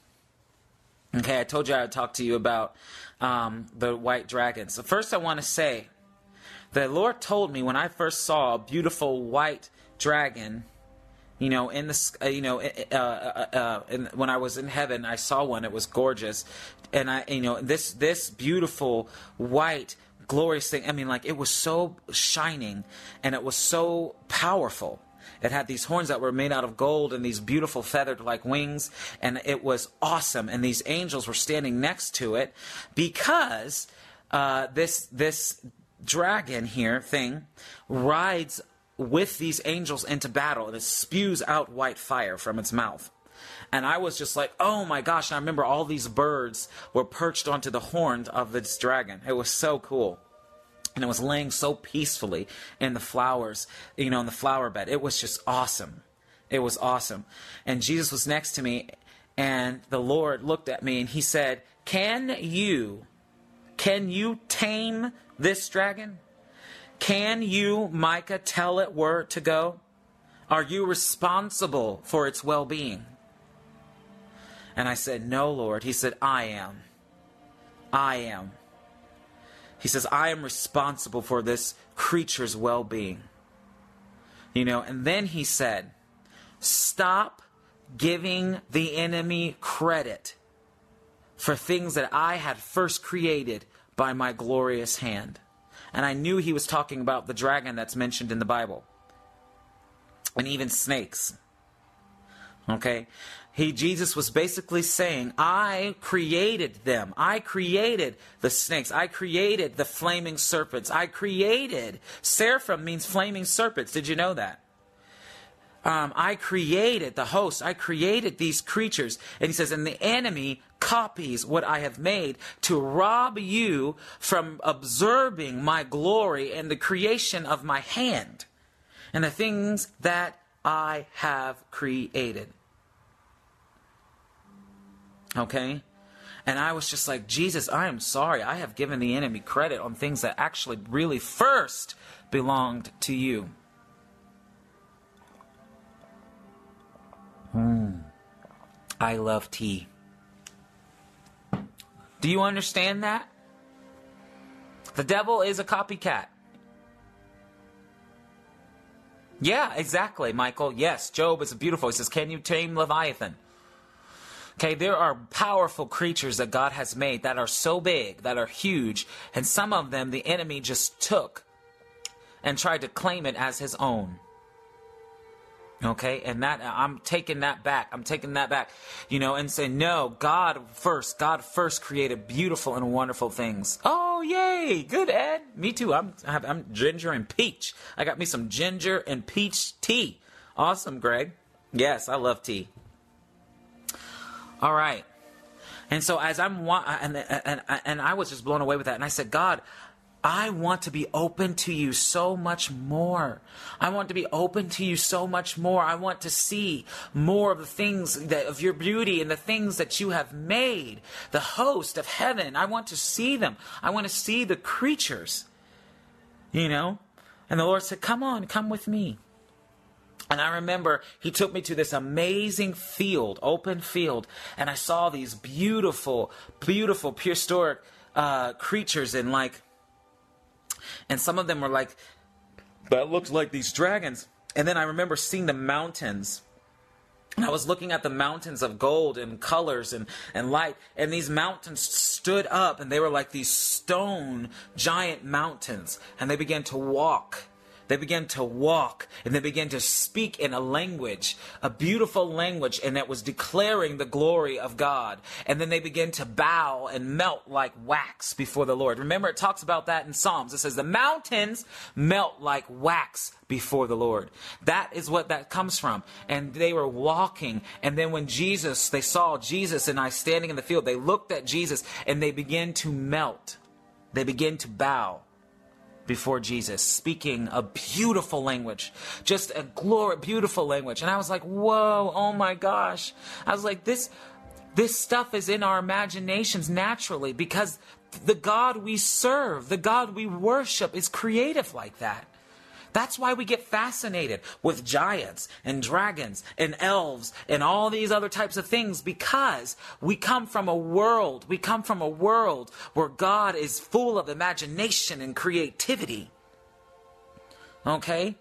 Okay, I told you I would talk to you about um, the white dragon. So first, I want to say, the Lord told me when I first saw a beautiful white dragon you know in the uh, you know uh, uh, uh, when I was in heaven I saw one it was gorgeous and I you know this this beautiful white glorious thing I mean like it was so shining and it was so powerful it had these horns that were made out of gold and these beautiful feathered like wings and it was awesome and these angels were standing next to it because uh, this this dragon here thing rides with these angels into battle and it spews out white fire from its mouth. And I was just like, oh my gosh. And I remember all these birds were perched onto the horn of this dragon. It was so cool. And it was laying so peacefully in the flowers, you know, in the flower bed. It was just awesome. It was awesome. And Jesus was next to me, and the Lord looked at me and he said, Can you, can you tame this dragon? Can you, Micah, tell it where to go? Are you responsible for its well being? And I said, No, Lord. He said, I am. I am. He says, I am responsible for this creature's well being. You know, and then he said, Stop giving the enemy credit for things that I had first created by my glorious hand and I knew he was talking about the dragon that's mentioned in the Bible. And even snakes. Okay? He Jesus was basically saying, I created them. I created the snakes. I created the flaming serpents. I created seraphim means flaming serpents. Did you know that? Um, I created the host. I created these creatures. And he says, and the enemy copies what I have made to rob you from observing my glory and the creation of my hand and the things that I have created. Okay? And I was just like, Jesus, I am sorry. I have given the enemy credit on things that actually really first belonged to you. Mm. I love tea. Do you understand that? The devil is a copycat. Yeah, exactly, Michael. Yes, Job is beautiful. He says, Can you tame Leviathan? Okay, there are powerful creatures that God has made that are so big, that are huge, and some of them the enemy just took and tried to claim it as his own. Okay, and that I'm taking that back. I'm taking that back, you know, and say, no. God first. God first created beautiful and wonderful things. Oh, yay! Good, Ed. Me too. I'm I'm ginger and peach. I got me some ginger and peach tea. Awesome, Greg. Yes, I love tea. All right, and so as I'm and and and I was just blown away with that, and I said, God, I want to be open to you so much more. I want to be open to you so much more. I want to see more of the things that, of your beauty and the things that you have made, the host of heaven. I want to see them. I want to see the creatures, you know? And the Lord said, Come on, come with me. And I remember he took me to this amazing field, open field, and I saw these beautiful, beautiful, prehistoric uh, creatures in like and some of them were like, that looked like these dragons. And then I remember seeing the mountains. And I was looking at the mountains of gold and colors and, and light, and these mountains stood up, and they were like these stone giant mountains, and they began to walk they began to walk and they began to speak in a language, a beautiful language, and that was declaring the glory of God. And then they began to bow and melt like wax before the Lord. Remember, it talks about that in Psalms. It says, The mountains melt like wax before the Lord. That is what that comes from. And they were walking. And then when Jesus, they saw Jesus and I standing in the field, they looked at Jesus and they began to melt. They began to bow before Jesus, speaking a beautiful language, just a glory, beautiful language. And I was like, whoa, oh my gosh. I was like, this, this stuff is in our imaginations naturally because the God we serve, the God we worship is creative like that. That's why we get fascinated with giants and dragons and elves and all these other types of things because we come from a world, we come from a world where God is full of imagination and creativity. Okay?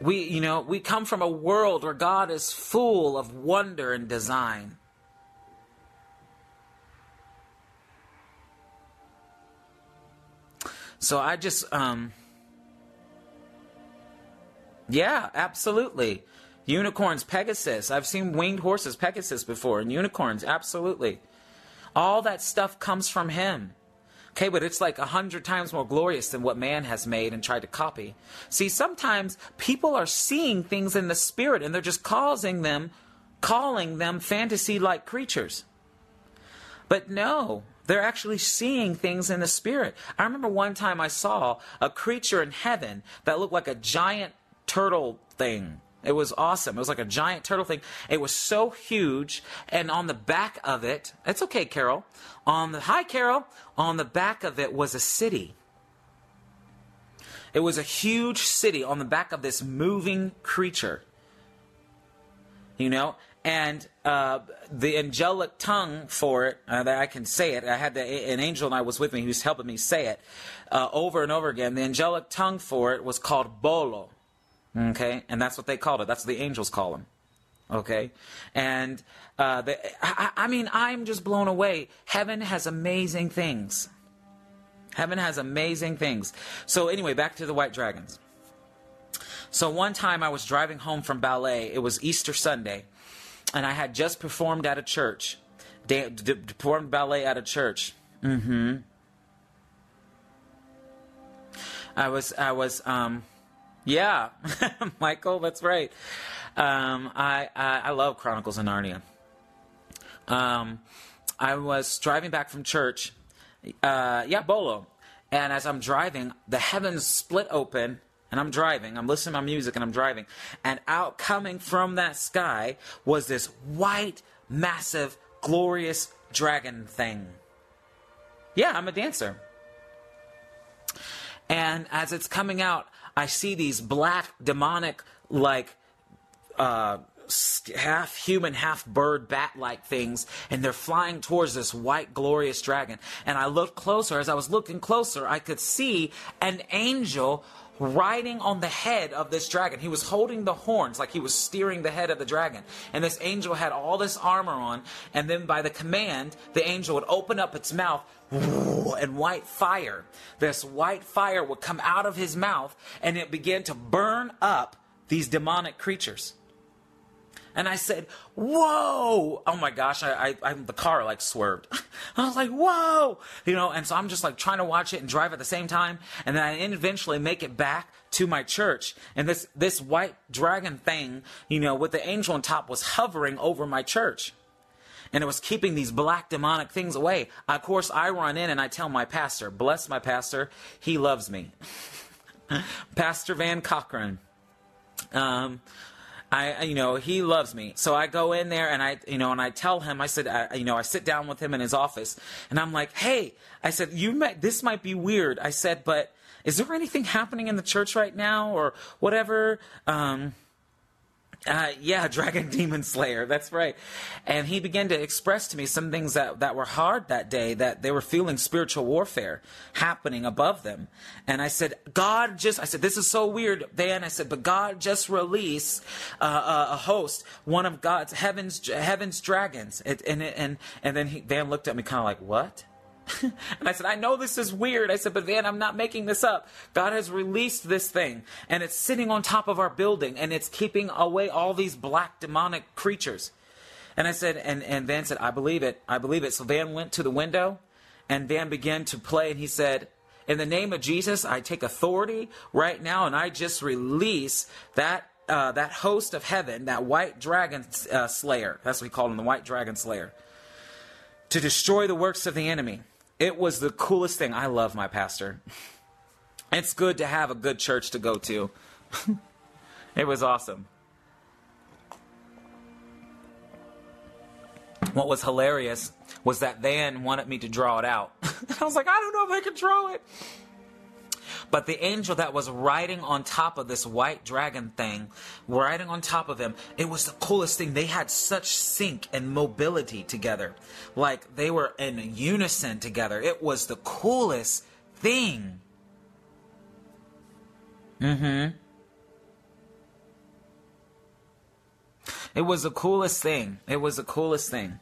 We, you know, we come from a world where God is full of wonder and design. So I just, um, yeah, absolutely. Unicorns, Pegasus. I've seen winged horses, Pegasus before, and unicorns, absolutely. All that stuff comes from him. Okay, but it's like a hundred times more glorious than what man has made and tried to copy. See, sometimes people are seeing things in the spirit and they're just causing them, calling them fantasy like creatures. But no, they're actually seeing things in the spirit. I remember one time I saw a creature in heaven that looked like a giant turtle thing. It was awesome. It was like a giant turtle thing. It was so huge, and on the back of it, it's okay, Carol. On the hi, Carol. On the back of it was a city. It was a huge city on the back of this moving creature. You know, and uh, the angelic tongue for it uh, that I can say it. I had the, an angel and I was with me who's helping me say it uh, over and over again. The angelic tongue for it was called bolo. Okay, and that's what they called it. That's what the angels call them. Okay, and uh, the, I, I mean, I'm just blown away. Heaven has amazing things. Heaven has amazing things. So anyway, back to the white dragons. So one time I was driving home from ballet. It was Easter Sunday and I had just performed at a church, da- d- performed ballet at a church. Mm-hmm. I was, I was, um, yeah, Michael, that's right. Um, I, I, I love Chronicles of Narnia. Um, I was driving back from church, uh, yeah, Bolo, and as I'm driving, the heavens split open and I'm driving, I'm listening to my music and I'm driving, and out coming from that sky was this white, massive, glorious dragon thing. Yeah, I'm a dancer. And as it's coming out, I see these black, demonic, like, uh, half human, half bird, bat like things, and they're flying towards this white, glorious dragon. And I looked closer. As I was looking closer, I could see an angel riding on the head of this dragon. He was holding the horns like he was steering the head of the dragon. And this angel had all this armor on. And then by the command, the angel would open up its mouth and white fire. This white fire would come out of his mouth and it began to burn up these demonic creatures. And I said, "Whoa!" Oh my gosh! I, I, I the car like swerved. I was like, "Whoa!" You know. And so I'm just like trying to watch it and drive at the same time. And then I eventually make it back to my church. And this this white dragon thing, you know, with the angel on top, was hovering over my church. And it was keeping these black demonic things away. Of course, I run in and I tell my pastor, bless my pastor, he loves me. pastor Van Cochran. Um, I, you know, he loves me. So I go in there and I, you know, and I tell him, I said, I, you know, I sit down with him in his office and I'm like, hey, I said, you might, this might be weird. I said, but is there anything happening in the church right now or whatever? Um, uh, yeah, Dragon Demon Slayer. That's right. And he began to express to me some things that, that were hard that day, that they were feeling spiritual warfare happening above them. And I said, God just, I said, this is so weird, Van. I said, but God just released uh, a, a host, one of God's heaven's, heaven's dragons. It, and, and, and then he, Van looked at me kind of like, what? and I said, I know this is weird. I said, but Van, I'm not making this up. God has released this thing, and it's sitting on top of our building, and it's keeping away all these black demonic creatures. And I said, and, and Van said, I believe it. I believe it. So Van went to the window, and Van began to play, and he said, In the name of Jesus, I take authority right now, and I just release that. Uh, that host of heaven, that white dragon uh, slayer, that's what we call him, the white dragon slayer, to destroy the works of the enemy. It was the coolest thing. I love my pastor. It's good to have a good church to go to. it was awesome. What was hilarious was that Van wanted me to draw it out. I was like, I don't know if I can draw it. But the angel that was riding on top of this white dragon thing, riding on top of him, it was the coolest thing. They had such sync and mobility together. Like they were in unison together. It was the coolest thing. Mm hmm. It was the coolest thing. It was the coolest thing.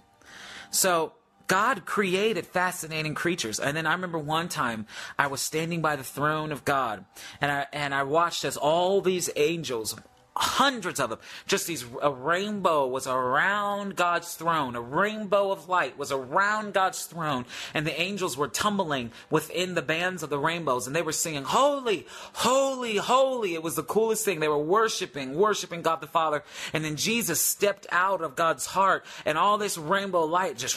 So, God created fascinating creatures. And then I remember one time I was standing by the throne of God and I, and I watched as all these angels, hundreds of them, just these, a rainbow was around God's throne. A rainbow of light was around God's throne. And the angels were tumbling within the bands of the rainbows and they were singing, Holy, Holy, Holy. It was the coolest thing. They were worshiping, worshiping God the Father. And then Jesus stepped out of God's heart and all this rainbow light, just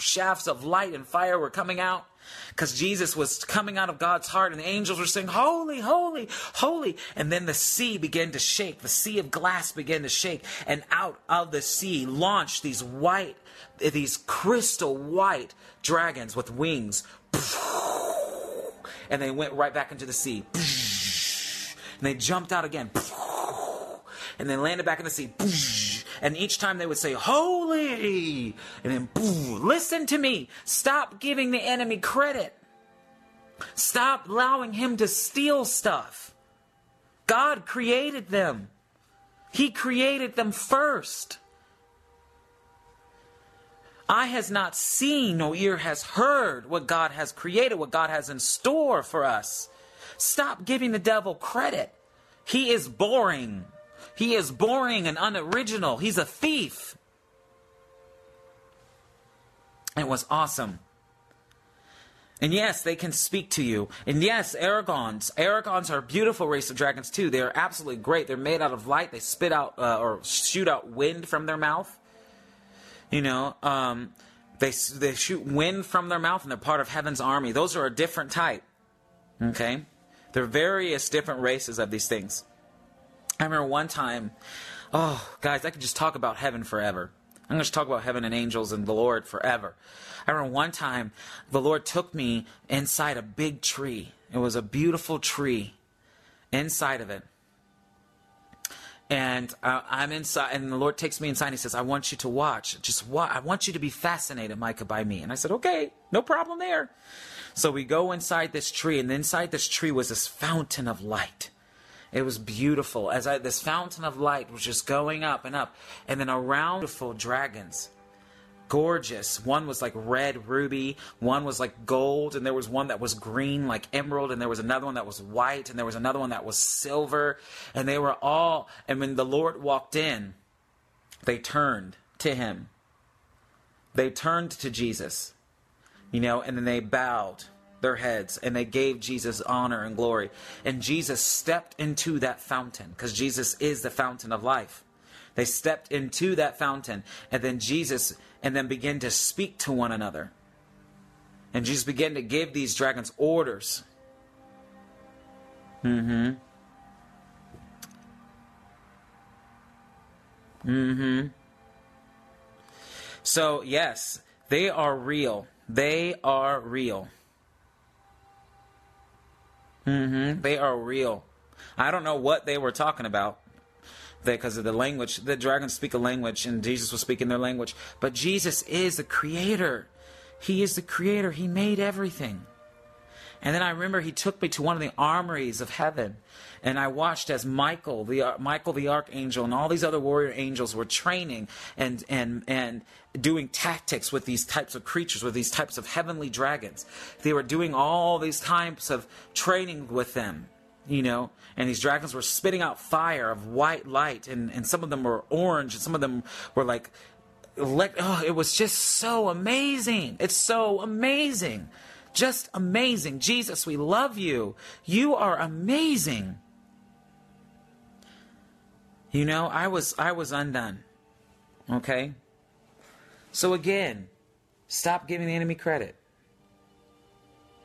shafts of light and fire were coming out because Jesus was coming out of God's heart and the angels were saying, Holy, holy, holy. And then the sea began to shake. The sea of glass began to shake. And out of the sea launched these white, these crystal white dragons with wings. And they went right back into the sea. And they jumped out again. And then landed back in the sea and each time they would say, Holy! And then, boom, listen to me. Stop giving the enemy credit. Stop allowing him to steal stuff. God created them, He created them first. Eye has not seen, no ear has heard what God has created, what God has in store for us. Stop giving the devil credit. He is boring. He is boring and unoriginal. He's a thief. It was awesome. And yes, they can speak to you. And yes, Aragons. Aragons are a beautiful race of dragons too. They are absolutely great. They're made out of light. They spit out uh, or shoot out wind from their mouth. You know, um, they they shoot wind from their mouth, and they're part of heaven's army. Those are a different type. Okay, there are various different races of these things. I remember one time, oh, guys, I could just talk about heaven forever. I'm going to talk about heaven and angels and the Lord forever. I remember one time the Lord took me inside a big tree. It was a beautiful tree inside of it. And uh, I'm inside, and the Lord takes me inside. And he says, "I want you to watch. Just watch. I want you to be fascinated, Micah, by me." And I said, "Okay, no problem there." So we go inside this tree, and inside this tree was this fountain of light It was beautiful. As I, this fountain of light was just going up and up, and then around beautiful dragons. Gorgeous. One was like red ruby, one was like gold, and there was one that was green like emerald, and there was another one that was white, and there was another one that was silver, and they were all. And when the Lord walked in, they turned to him. They turned to Jesus, you know, and then they bowed their heads and they gave Jesus honor and glory. And Jesus stepped into that fountain because Jesus is the fountain of life. They stepped into that fountain, and then Jesus, and then began to speak to one another. And Jesus began to give these dragons orders. Mm hmm. Mm hmm. So, yes, they are real. They are real. Mm hmm. They are real. I don't know what they were talking about because of the language. The dragons speak a language, and Jesus was speaking their language. But Jesus is the creator. He is the creator. He made everything. And then I remember he took me to one of the armories of heaven, and I watched as Michael, the uh, Michael the archangel, and all these other warrior angels were training and and and doing tactics with these types of creatures, with these types of heavenly dragons. They were doing all these types of training with them you know, and these dragons were spitting out fire of white light, and, and some of them were orange, and some of them were like, like oh, it was just so amazing. It's so amazing. Just amazing. Jesus, we love you. You are amazing. You know, I was I was undone. Okay? So again, stop giving the enemy credit.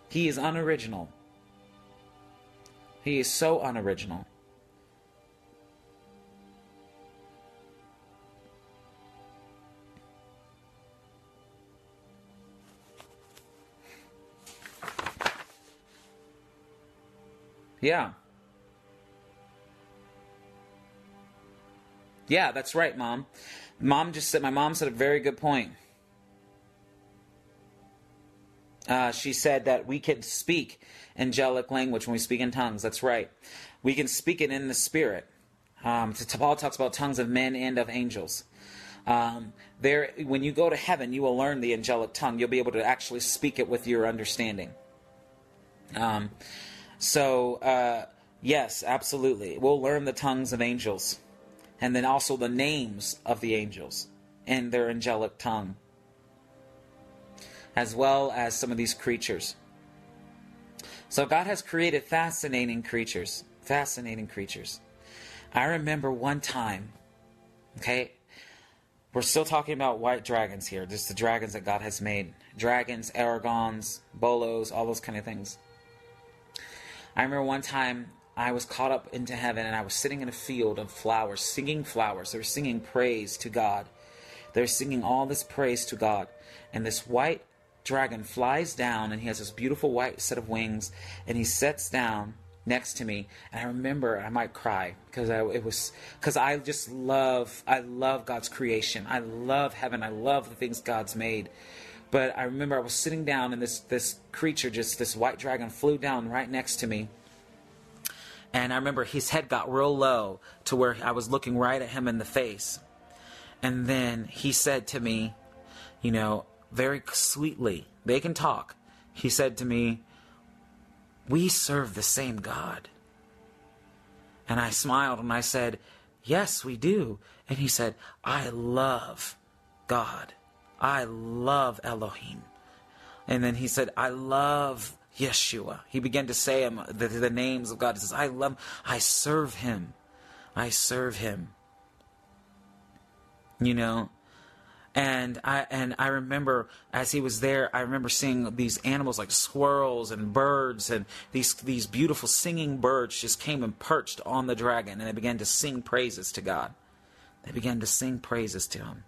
He is unoriginal. He is so unoriginal. Yeah. Yeah, that's right, mom. Mom just said, my mom said a very good point. Uh, she said that we can speak angelic language when we speak in tongues. That's right. We can speak it in the spirit. Um, Paul talks about tongues of men and of angels. Um, there, when you go to heaven, you will learn the angelic tongue. You'll be able to actually speak it with your understanding. Um, so, uh, yes, absolutely. We'll learn the tongues of angels, and then also the names of the angels and their angelic tongue as well as some of these creatures. So God has created fascinating creatures. Fascinating creatures. I remember one time, okay, we're still talking about white dragons here. Just the dragons that God has made. Dragons, aragons, bolos, all those kind of things. I remember one time I was caught up into heaven and I was sitting in a field of flowers, singing flowers. They were singing praise to God. They were singing all this praise to God. And this white dragon flies down and he has this beautiful white set of wings and he sets down next to me and i remember i might cry because it was because i just love i love god's creation i love heaven i love the things god's made but i remember i was sitting down and this this creature just this white dragon flew down right next to me and i remember his head got real low to where i was looking right at him in the face and then he said to me you know very sweetly. They can talk. He said to me, We serve the same God. And I smiled and I said, Yes, we do. And he said, I love God. I love Elohim. And then he said, I love Yeshua. He began to say him, the, the names of God. He says, I love, I serve him. I serve him. You know, and I and I remember as he was there, I remember seeing these animals like squirrels and birds and these these beautiful singing birds just came and perched on the dragon and they began to sing praises to God. They began to sing praises to him.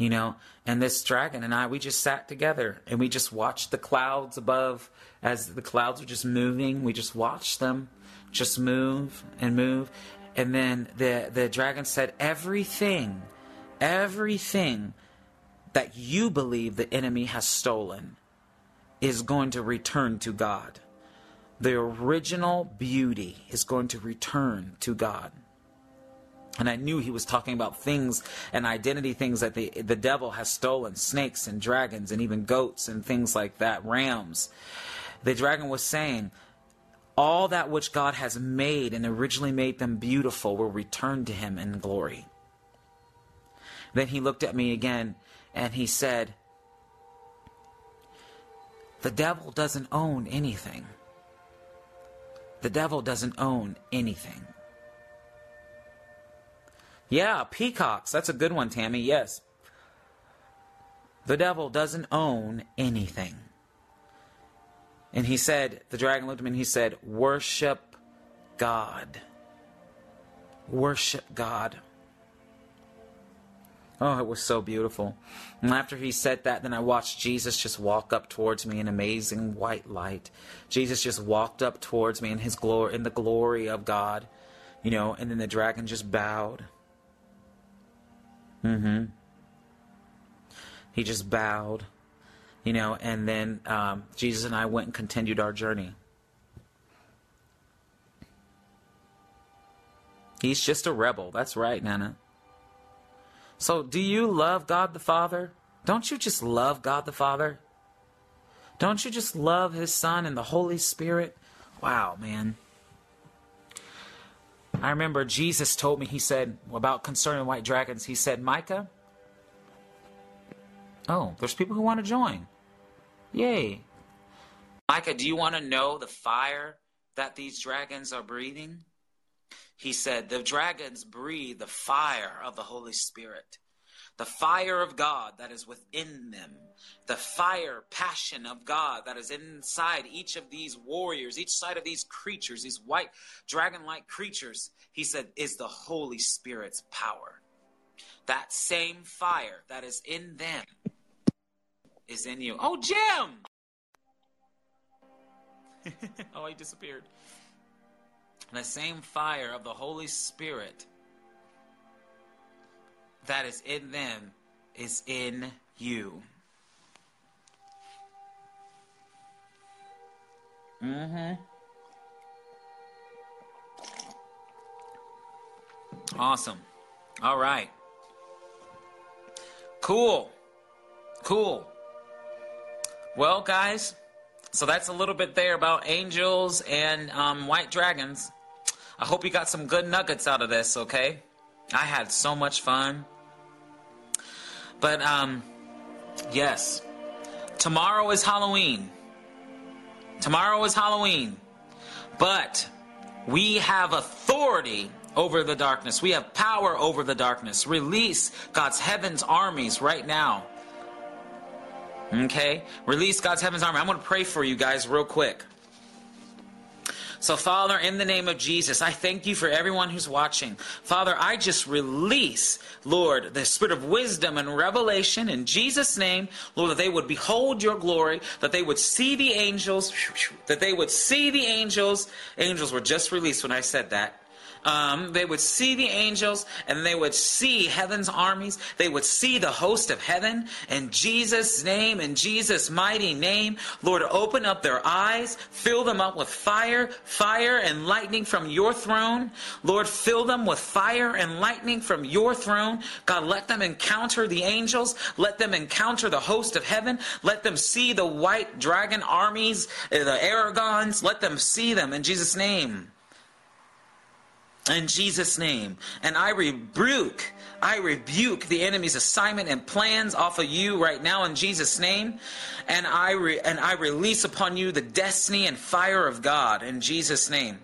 You know, and this dragon and I, we just sat together and we just watched the clouds above as the clouds were just moving. We just watched them just move and move. And then the the dragon said, Everything everything that you believe the enemy has stolen is going to return to God. the original beauty is going to return to God. And I knew he was talking about things and identity things that the, the devil has stolen snakes and dragons and even goats and things like that, rams. The dragon was saying, all that which God has made and originally made them beautiful will return to him in glory. Then he looked at me again and he said, The devil doesn't own anything. The devil doesn't own anything. Yeah, peacocks. That's a good one, Tammy. Yes. The devil doesn't own anything. And he said, the dragon looked at me and he said, Worship God. Worship God. Oh, it was so beautiful. And after he said that, then I watched Jesus just walk up towards me in amazing white light. Jesus just walked up towards me in his glory in the glory of God. You know, and then the dragon just bowed. Mm-hmm. He just bowed. You know, and then um, Jesus and I went and continued our journey. He's just a rebel. That's right, Nana. So, do you love God the Father? Don't you just love God the Father? Don't you just love His Son and the Holy Spirit? Wow, man. I remember Jesus told me, He said, about concerning white dragons, He said, Micah, oh, there's people who want to join. Yay. Micah, do you want to know the fire that these dragons are breathing? he said, The dragons breathe the fire of the Holy Spirit, the fire of God that is within them, the fire, passion of God that is inside each of these warriors, each side of these creatures, these white dragon like creatures, he said, is the Holy Spirit's power. That same fire that is in them is in you. Oh, Jim! oh, he disappeared the same fire of the Holy Spirit that is in them is in you. Mm-hmm. Awesome. All right. Cool. Cool. Well, guys, so that's a little bit there about angels and um, white dragons. I hope you got some good nuggets out of this, okay? I had so much fun. But, um, yes. Tomorrow is Halloween. Tomorrow is Halloween. But we have authority over the darkness. We have power over the darkness. Release God's heaven's armies right now. Okay? Release God's heaven's army. I'm going to pray for you guys real quick. So, Father, in the name of Jesus, I thank you for everyone who's watching. Father, I just release, Lord, the spirit of wisdom and revelation in Jesus' name, Lord, that they would behold your glory, that they would see the angels, that they would see the angels. Angels were just released when I said that um, they would see the angels and they would see heaven's armies. They would see the host of heaven. In Jesus' name, in Jesus' mighty name, Lord, open up their eyes, fill them up with fire, fire and lightning from your throne. Lord, fill them with fire and lightning from your throne. God, let them encounter the angels. Let them encounter the host of heaven. Let them see the white dragon armies, the Aragons. Let them see them in Jesus' name in Jesus' name. And I rebuke, I rebuke the enemy's assignment and plans off of you right now in Jesus' name. And I re, and I release upon you the destiny and fire of God in Jesus' name.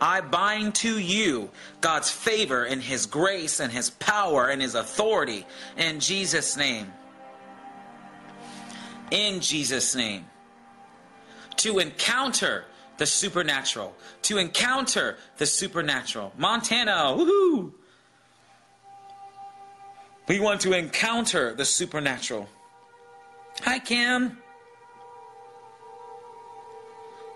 I bind to you God's favor and His grace and His power and His authority in Jesus' name. In Jesus' name. To encounter the supernatural, to encounter the supernatural. Montana, woohoo! We want to encounter the supernatural. Hi, Cam.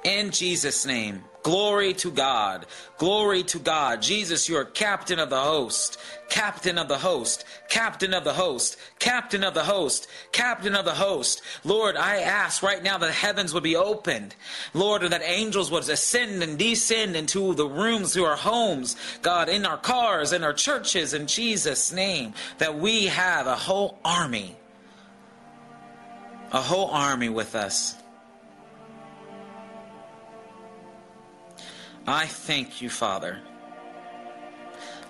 In Jesus' name. Glory to God. Glory to God. Jesus, you are captain of the host. Captain of the host. Captain of the host. Captain of the host. Captain of the host. Lord, I ask right now that heavens would be opened. Lord, that angels would ascend and descend into the rooms, to our homes, God, in our cars, in our churches, in Jesus' name. That we have a whole army. A whole army with us. I thank you, Father.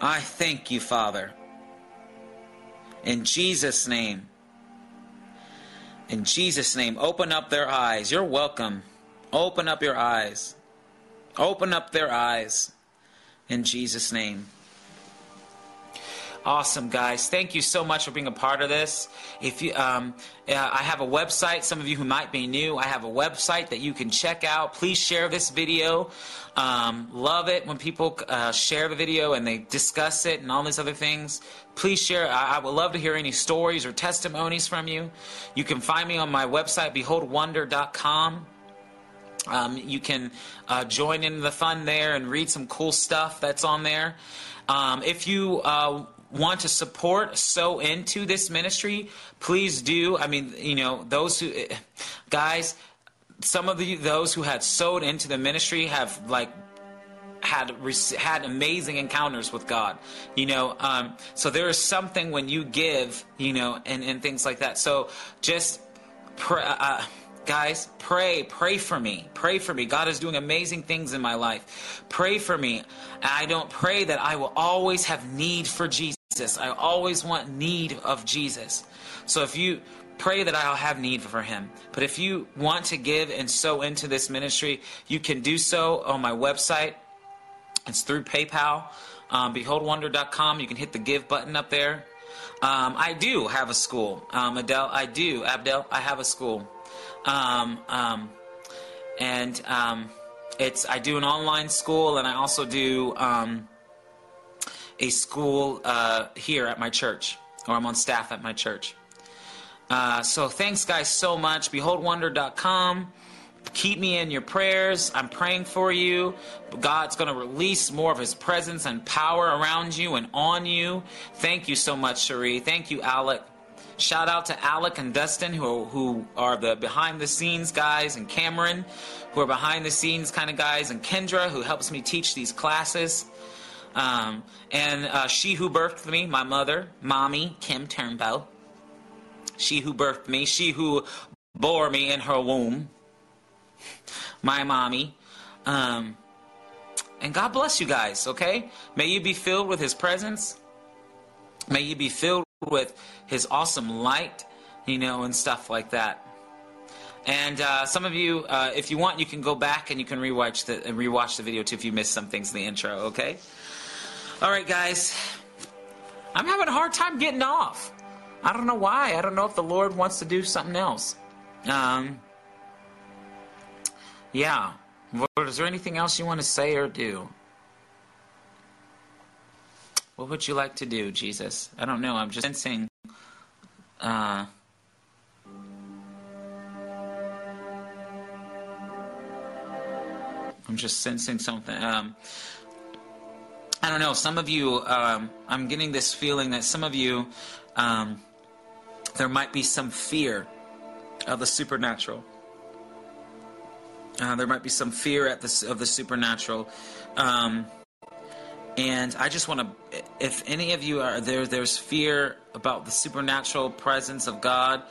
I thank you, Father. In Jesus' name. In Jesus' name, open up their eyes. You're welcome. Open up your eyes. Open up their eyes. In Jesus' name. Awesome, guys. Thank you so much for being a part of this. If you, um, uh, I have a website. Some of you who might be new, I have a website that you can check out. Please share this video. Um, love it when people uh, share the video and they discuss it and all these other things. Please share. I, I would love to hear any stories or testimonies from you. You can find me on my website, beholdwonder.com. Um, you can uh, join in the fun there and read some cool stuff that's on there. Um, if you uh, want to support, sow into this ministry, please do. I mean, you know, those who, guys, some of the those who had sowed into the ministry have like had had amazing encounters with God, you know. Um, so there is something when you give, you know, and and things like that. So just pray. Uh, guys pray pray for me pray for me god is doing amazing things in my life pray for me i don't pray that i will always have need for jesus I always want need of Jesus. So if you pray that I'll have need for him. But if you want to give and sow into this ministry, you can do so on my website. It's through PayPal, um, beholdwonder.com. You can hit the give button up there. Um, I do have a school, um, Adele. I do, Abdel. I have a school, um, um, and um, it's I do an online school, and I also do a school uh, here at my church, or I'm on staff at my church. Uh, so thanks, guys, so much. BeholdWonder.com. Keep me in your prayers. I'm praying for you. God's going to release more of His presence and power around you and on you. Thank you so much, Cherie. Thank you, Alec. Shout out to Alec and Dustin, who, who are the behind the scenes guys, and Cameron, who are behind the scenes kind of guys, and Kendra, who helps me teach these classes. Um, and uh, she who birthed me, my mother, mommy, Kim Turnbow. She who birthed me, she who bore me in her womb, my mommy. Um, and God bless you guys, okay? May you be filled with His presence. May you be filled with His awesome light, you know, and stuff like that. And uh, some of you, uh, if you want, you can go back and you can rewatch the rewatch the video too if you missed some things in the intro. Okay. All right, guys. I'm having a hard time getting off. I don't know why. I don't know if the Lord wants to do something else. Um, yeah. Lord, is there anything else you want to say or do? What would you like to do, Jesus? I don't know. I'm just sensing. Uh, I'm just sensing something. Um, I don't know. Some of you, um, I'm getting this feeling that some of you, um, there might be some fear of the supernatural. Uh, there might be some fear at the, of the supernatural. Um, and I just want to, if any of you are there, there's fear about the supernatural presence of God.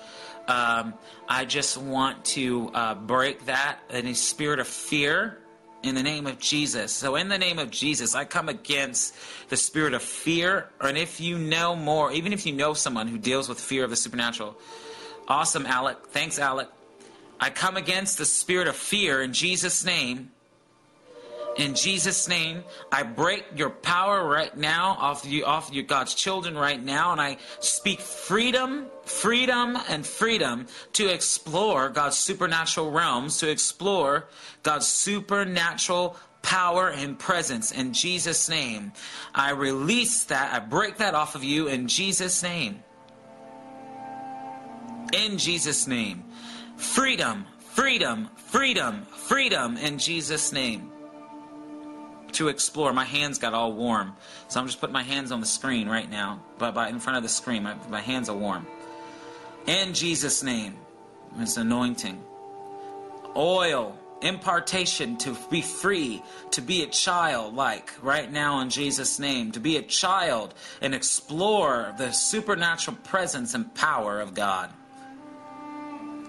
Um, I just want to uh, break that, any spirit of fear in the name of Jesus. So, in the name of Jesus, I come against the spirit of fear. And if you know more, even if you know someone who deals with fear of the supernatural, awesome, Alec. Thanks, Alec. I come against the spirit of fear in Jesus' name. In Jesus' name, I break your power right now off you, off you, God's children right now, and I speak freedom, freedom, and freedom to explore God's supernatural realms, to explore God's supernatural power and presence. In Jesus' name, I release that, I break that off of you in Jesus' name. In Jesus' name, freedom, Freedom, freedom, freedom in Jesus' name. To explore. My hands got all warm. So I'm just putting my hands on the screen right now. But by, in front of the screen, my, my hands are warm. In Jesus' name. It's anointing. Oil, impartation to be free, to be a child, like right now in Jesus' name, to be a child and explore the supernatural presence and power of God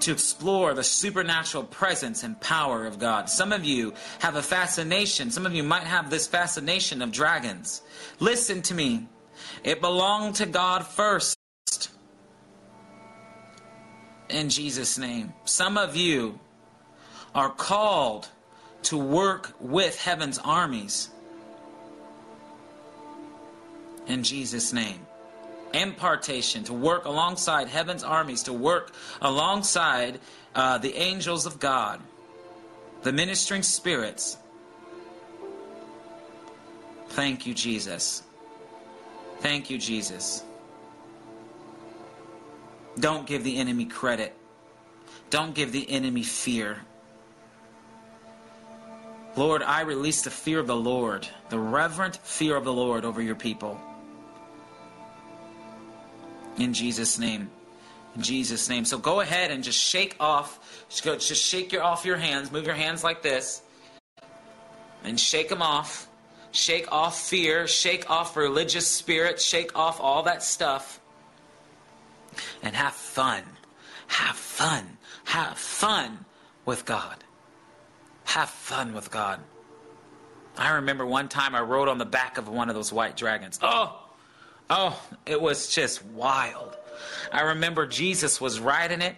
to explore the supernatural presence and power of God. Some of you have a fascination. Some of you might have this fascination of dragons. Listen to me. It belonged to God first. In Jesus' name. Some of you are called to work with heaven's armies. In Jesus' name impartation, to work alongside heaven's armies, to work alongside uh, the angels of God, the ministering spirits. Thank you, Jesus. Thank you, Jesus. Don't give the enemy credit. Don't give the enemy fear. Lord, I release the fear of the Lord, the reverent fear of the Lord over your people. In Jesus' name. In Jesus' name. So go ahead and just shake off. Just shake your off your hands. Move your hands like this. And shake them off. Shake off fear. Shake off religious spirit. Shake off all that stuff. And have fun. Have fun. Have fun with God. Have fun with God. I remember one time I rode on the back of one of those white dragons. Oh! Oh, it was just wild. I remember Jesus was riding it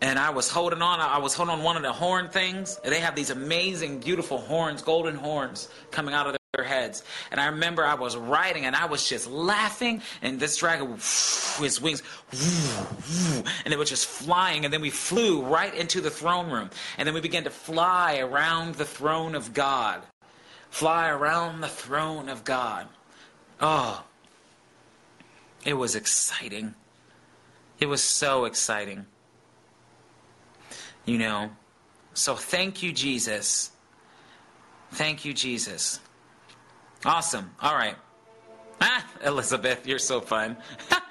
and I was holding on. I was holding on one of the horn things. They have these amazing, beautiful horns, golden horns coming out of their heads. And I remember I was riding and I was just laughing. And this dragon, his wings, and it was just flying. And then we flew right into the throne room. And then we began to fly around the throne of God. Fly around the throne of God. Oh, it was exciting. It was so exciting. You know, so thank you, Jesus. Thank you, Jesus. Awesome. All right. Ah, Elizabeth, you're so fun.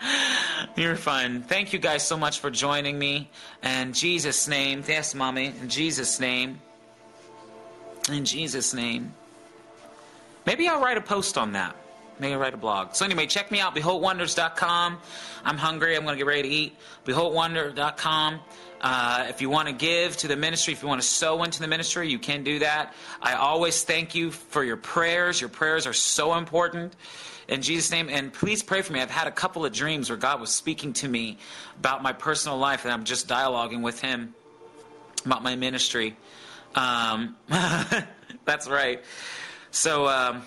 you're fun. Thank you guys so much for joining me. In Jesus' name. Yes, mommy. In Jesus' name. In Jesus' name. Maybe I'll write a post on that. Maybe write a blog. So anyway, check me out, beholdwonders.com. I'm hungry. I'm going to get ready to eat. Beholdwonder.com. Uh, if you want to give to the ministry, if you want to sow into the ministry, you can do that. I always thank you for your prayers. Your prayers are so important. In Jesus' name, and please pray for me. I've had a couple of dreams where God was speaking to me about my personal life, and I'm just dialoguing with Him about my ministry. Um, that's right. So, um,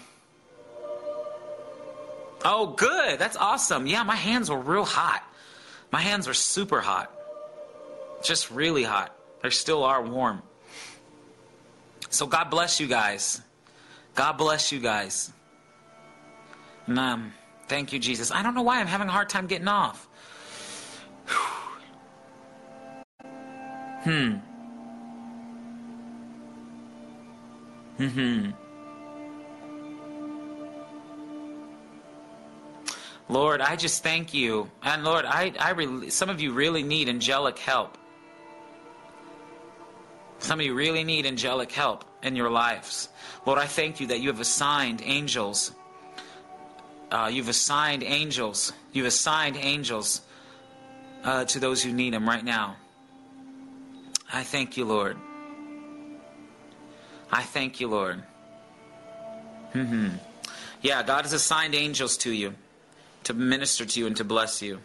Oh, good. That's awesome. Yeah, my hands were real hot. My hands were super hot. Just really hot. They still are warm. So God bless you guys. God bless you guys. And, um, thank you, Jesus. I don't know why I'm having a hard time getting off. hmm. Hmm. Lord, I just thank you. And Lord, I, I really, some of you really need angelic help. Some of you really need angelic help in your lives. Lord, I thank you that you have assigned angels. Uh, you've assigned angels. You've assigned angels uh, to those who need them right now. I thank you, Lord. I thank you, Lord. Mm-hmm. Yeah, God has assigned angels to you to minister to you and to bless you.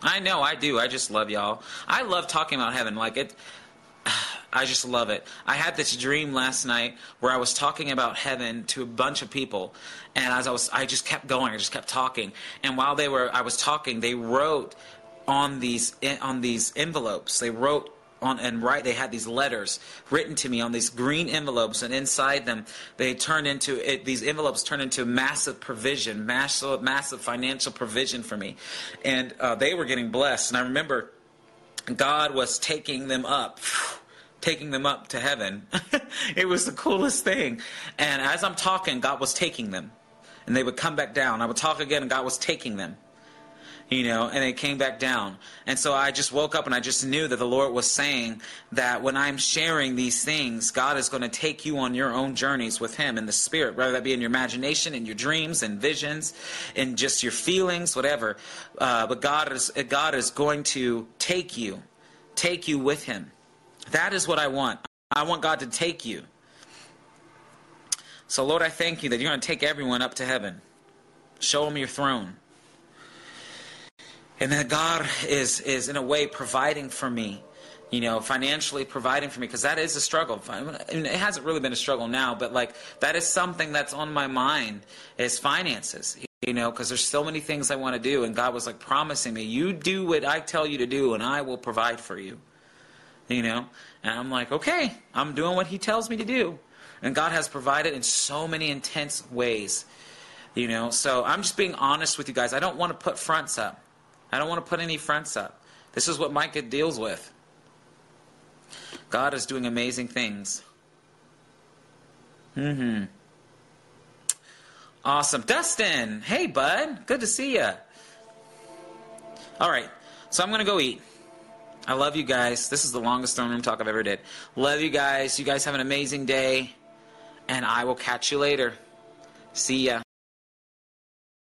I know, I do. I just love y'all. I love talking about heaven. Like it, I just love it. I had this dream last night where I was talking about heaven to a bunch of people, and as I was, I just kept going. I just kept talking, and while they were, I was talking, they wrote on these on these envelopes. They wrote on and right they had these letters written to me on these green envelopes and inside them they turned into it, these envelopes turned into massive provision massive massive financial provision for me and uh, they were getting blessed and i remember God was taking them up. Taking them up to heaven. it was the coolest thing. And as I'm talking, God was taking them. And they would come back down. I would talk again, and God was taking them you know, and it came back down. And so I just woke up and I just knew that the Lord was saying that when I'm sharing these things, God is going to take you on your own journeys with Him in the Spirit, whether that be in your imagination, in your dreams and visions, in just your feelings, whatever. Uh, but God is God is going to take you, take you with Him. That is what I want. I want God to take you. So Lord, I thank you that you're going to take everyone up to heaven. Show them your throne and that God is is in a way providing for me, you know, financially providing for me because that is a struggle. I mean, it hasn't really been a struggle now, but like that is something that's on my mind is finances. You know, because there's so many things I want to do, and God was like promising me, "You do what I tell you to do, and I will provide for you." You know, and I'm like, "Okay, I'm doing what He tells me to do," and God has provided in so many intense ways. You know, so I'm just being honest with you guys. I don't want to put fronts up. I don't want to put any fronts up. This is what Micah deals with. God is doing amazing things. Mm-hmm. Awesome. Dustin, hey, bud. Good to see you. All right, so I'm going to go eat. I love you guys. This is the longest throne room talk I've ever did. Love you guys. You guys have an amazing day, and I will catch you later. See ya.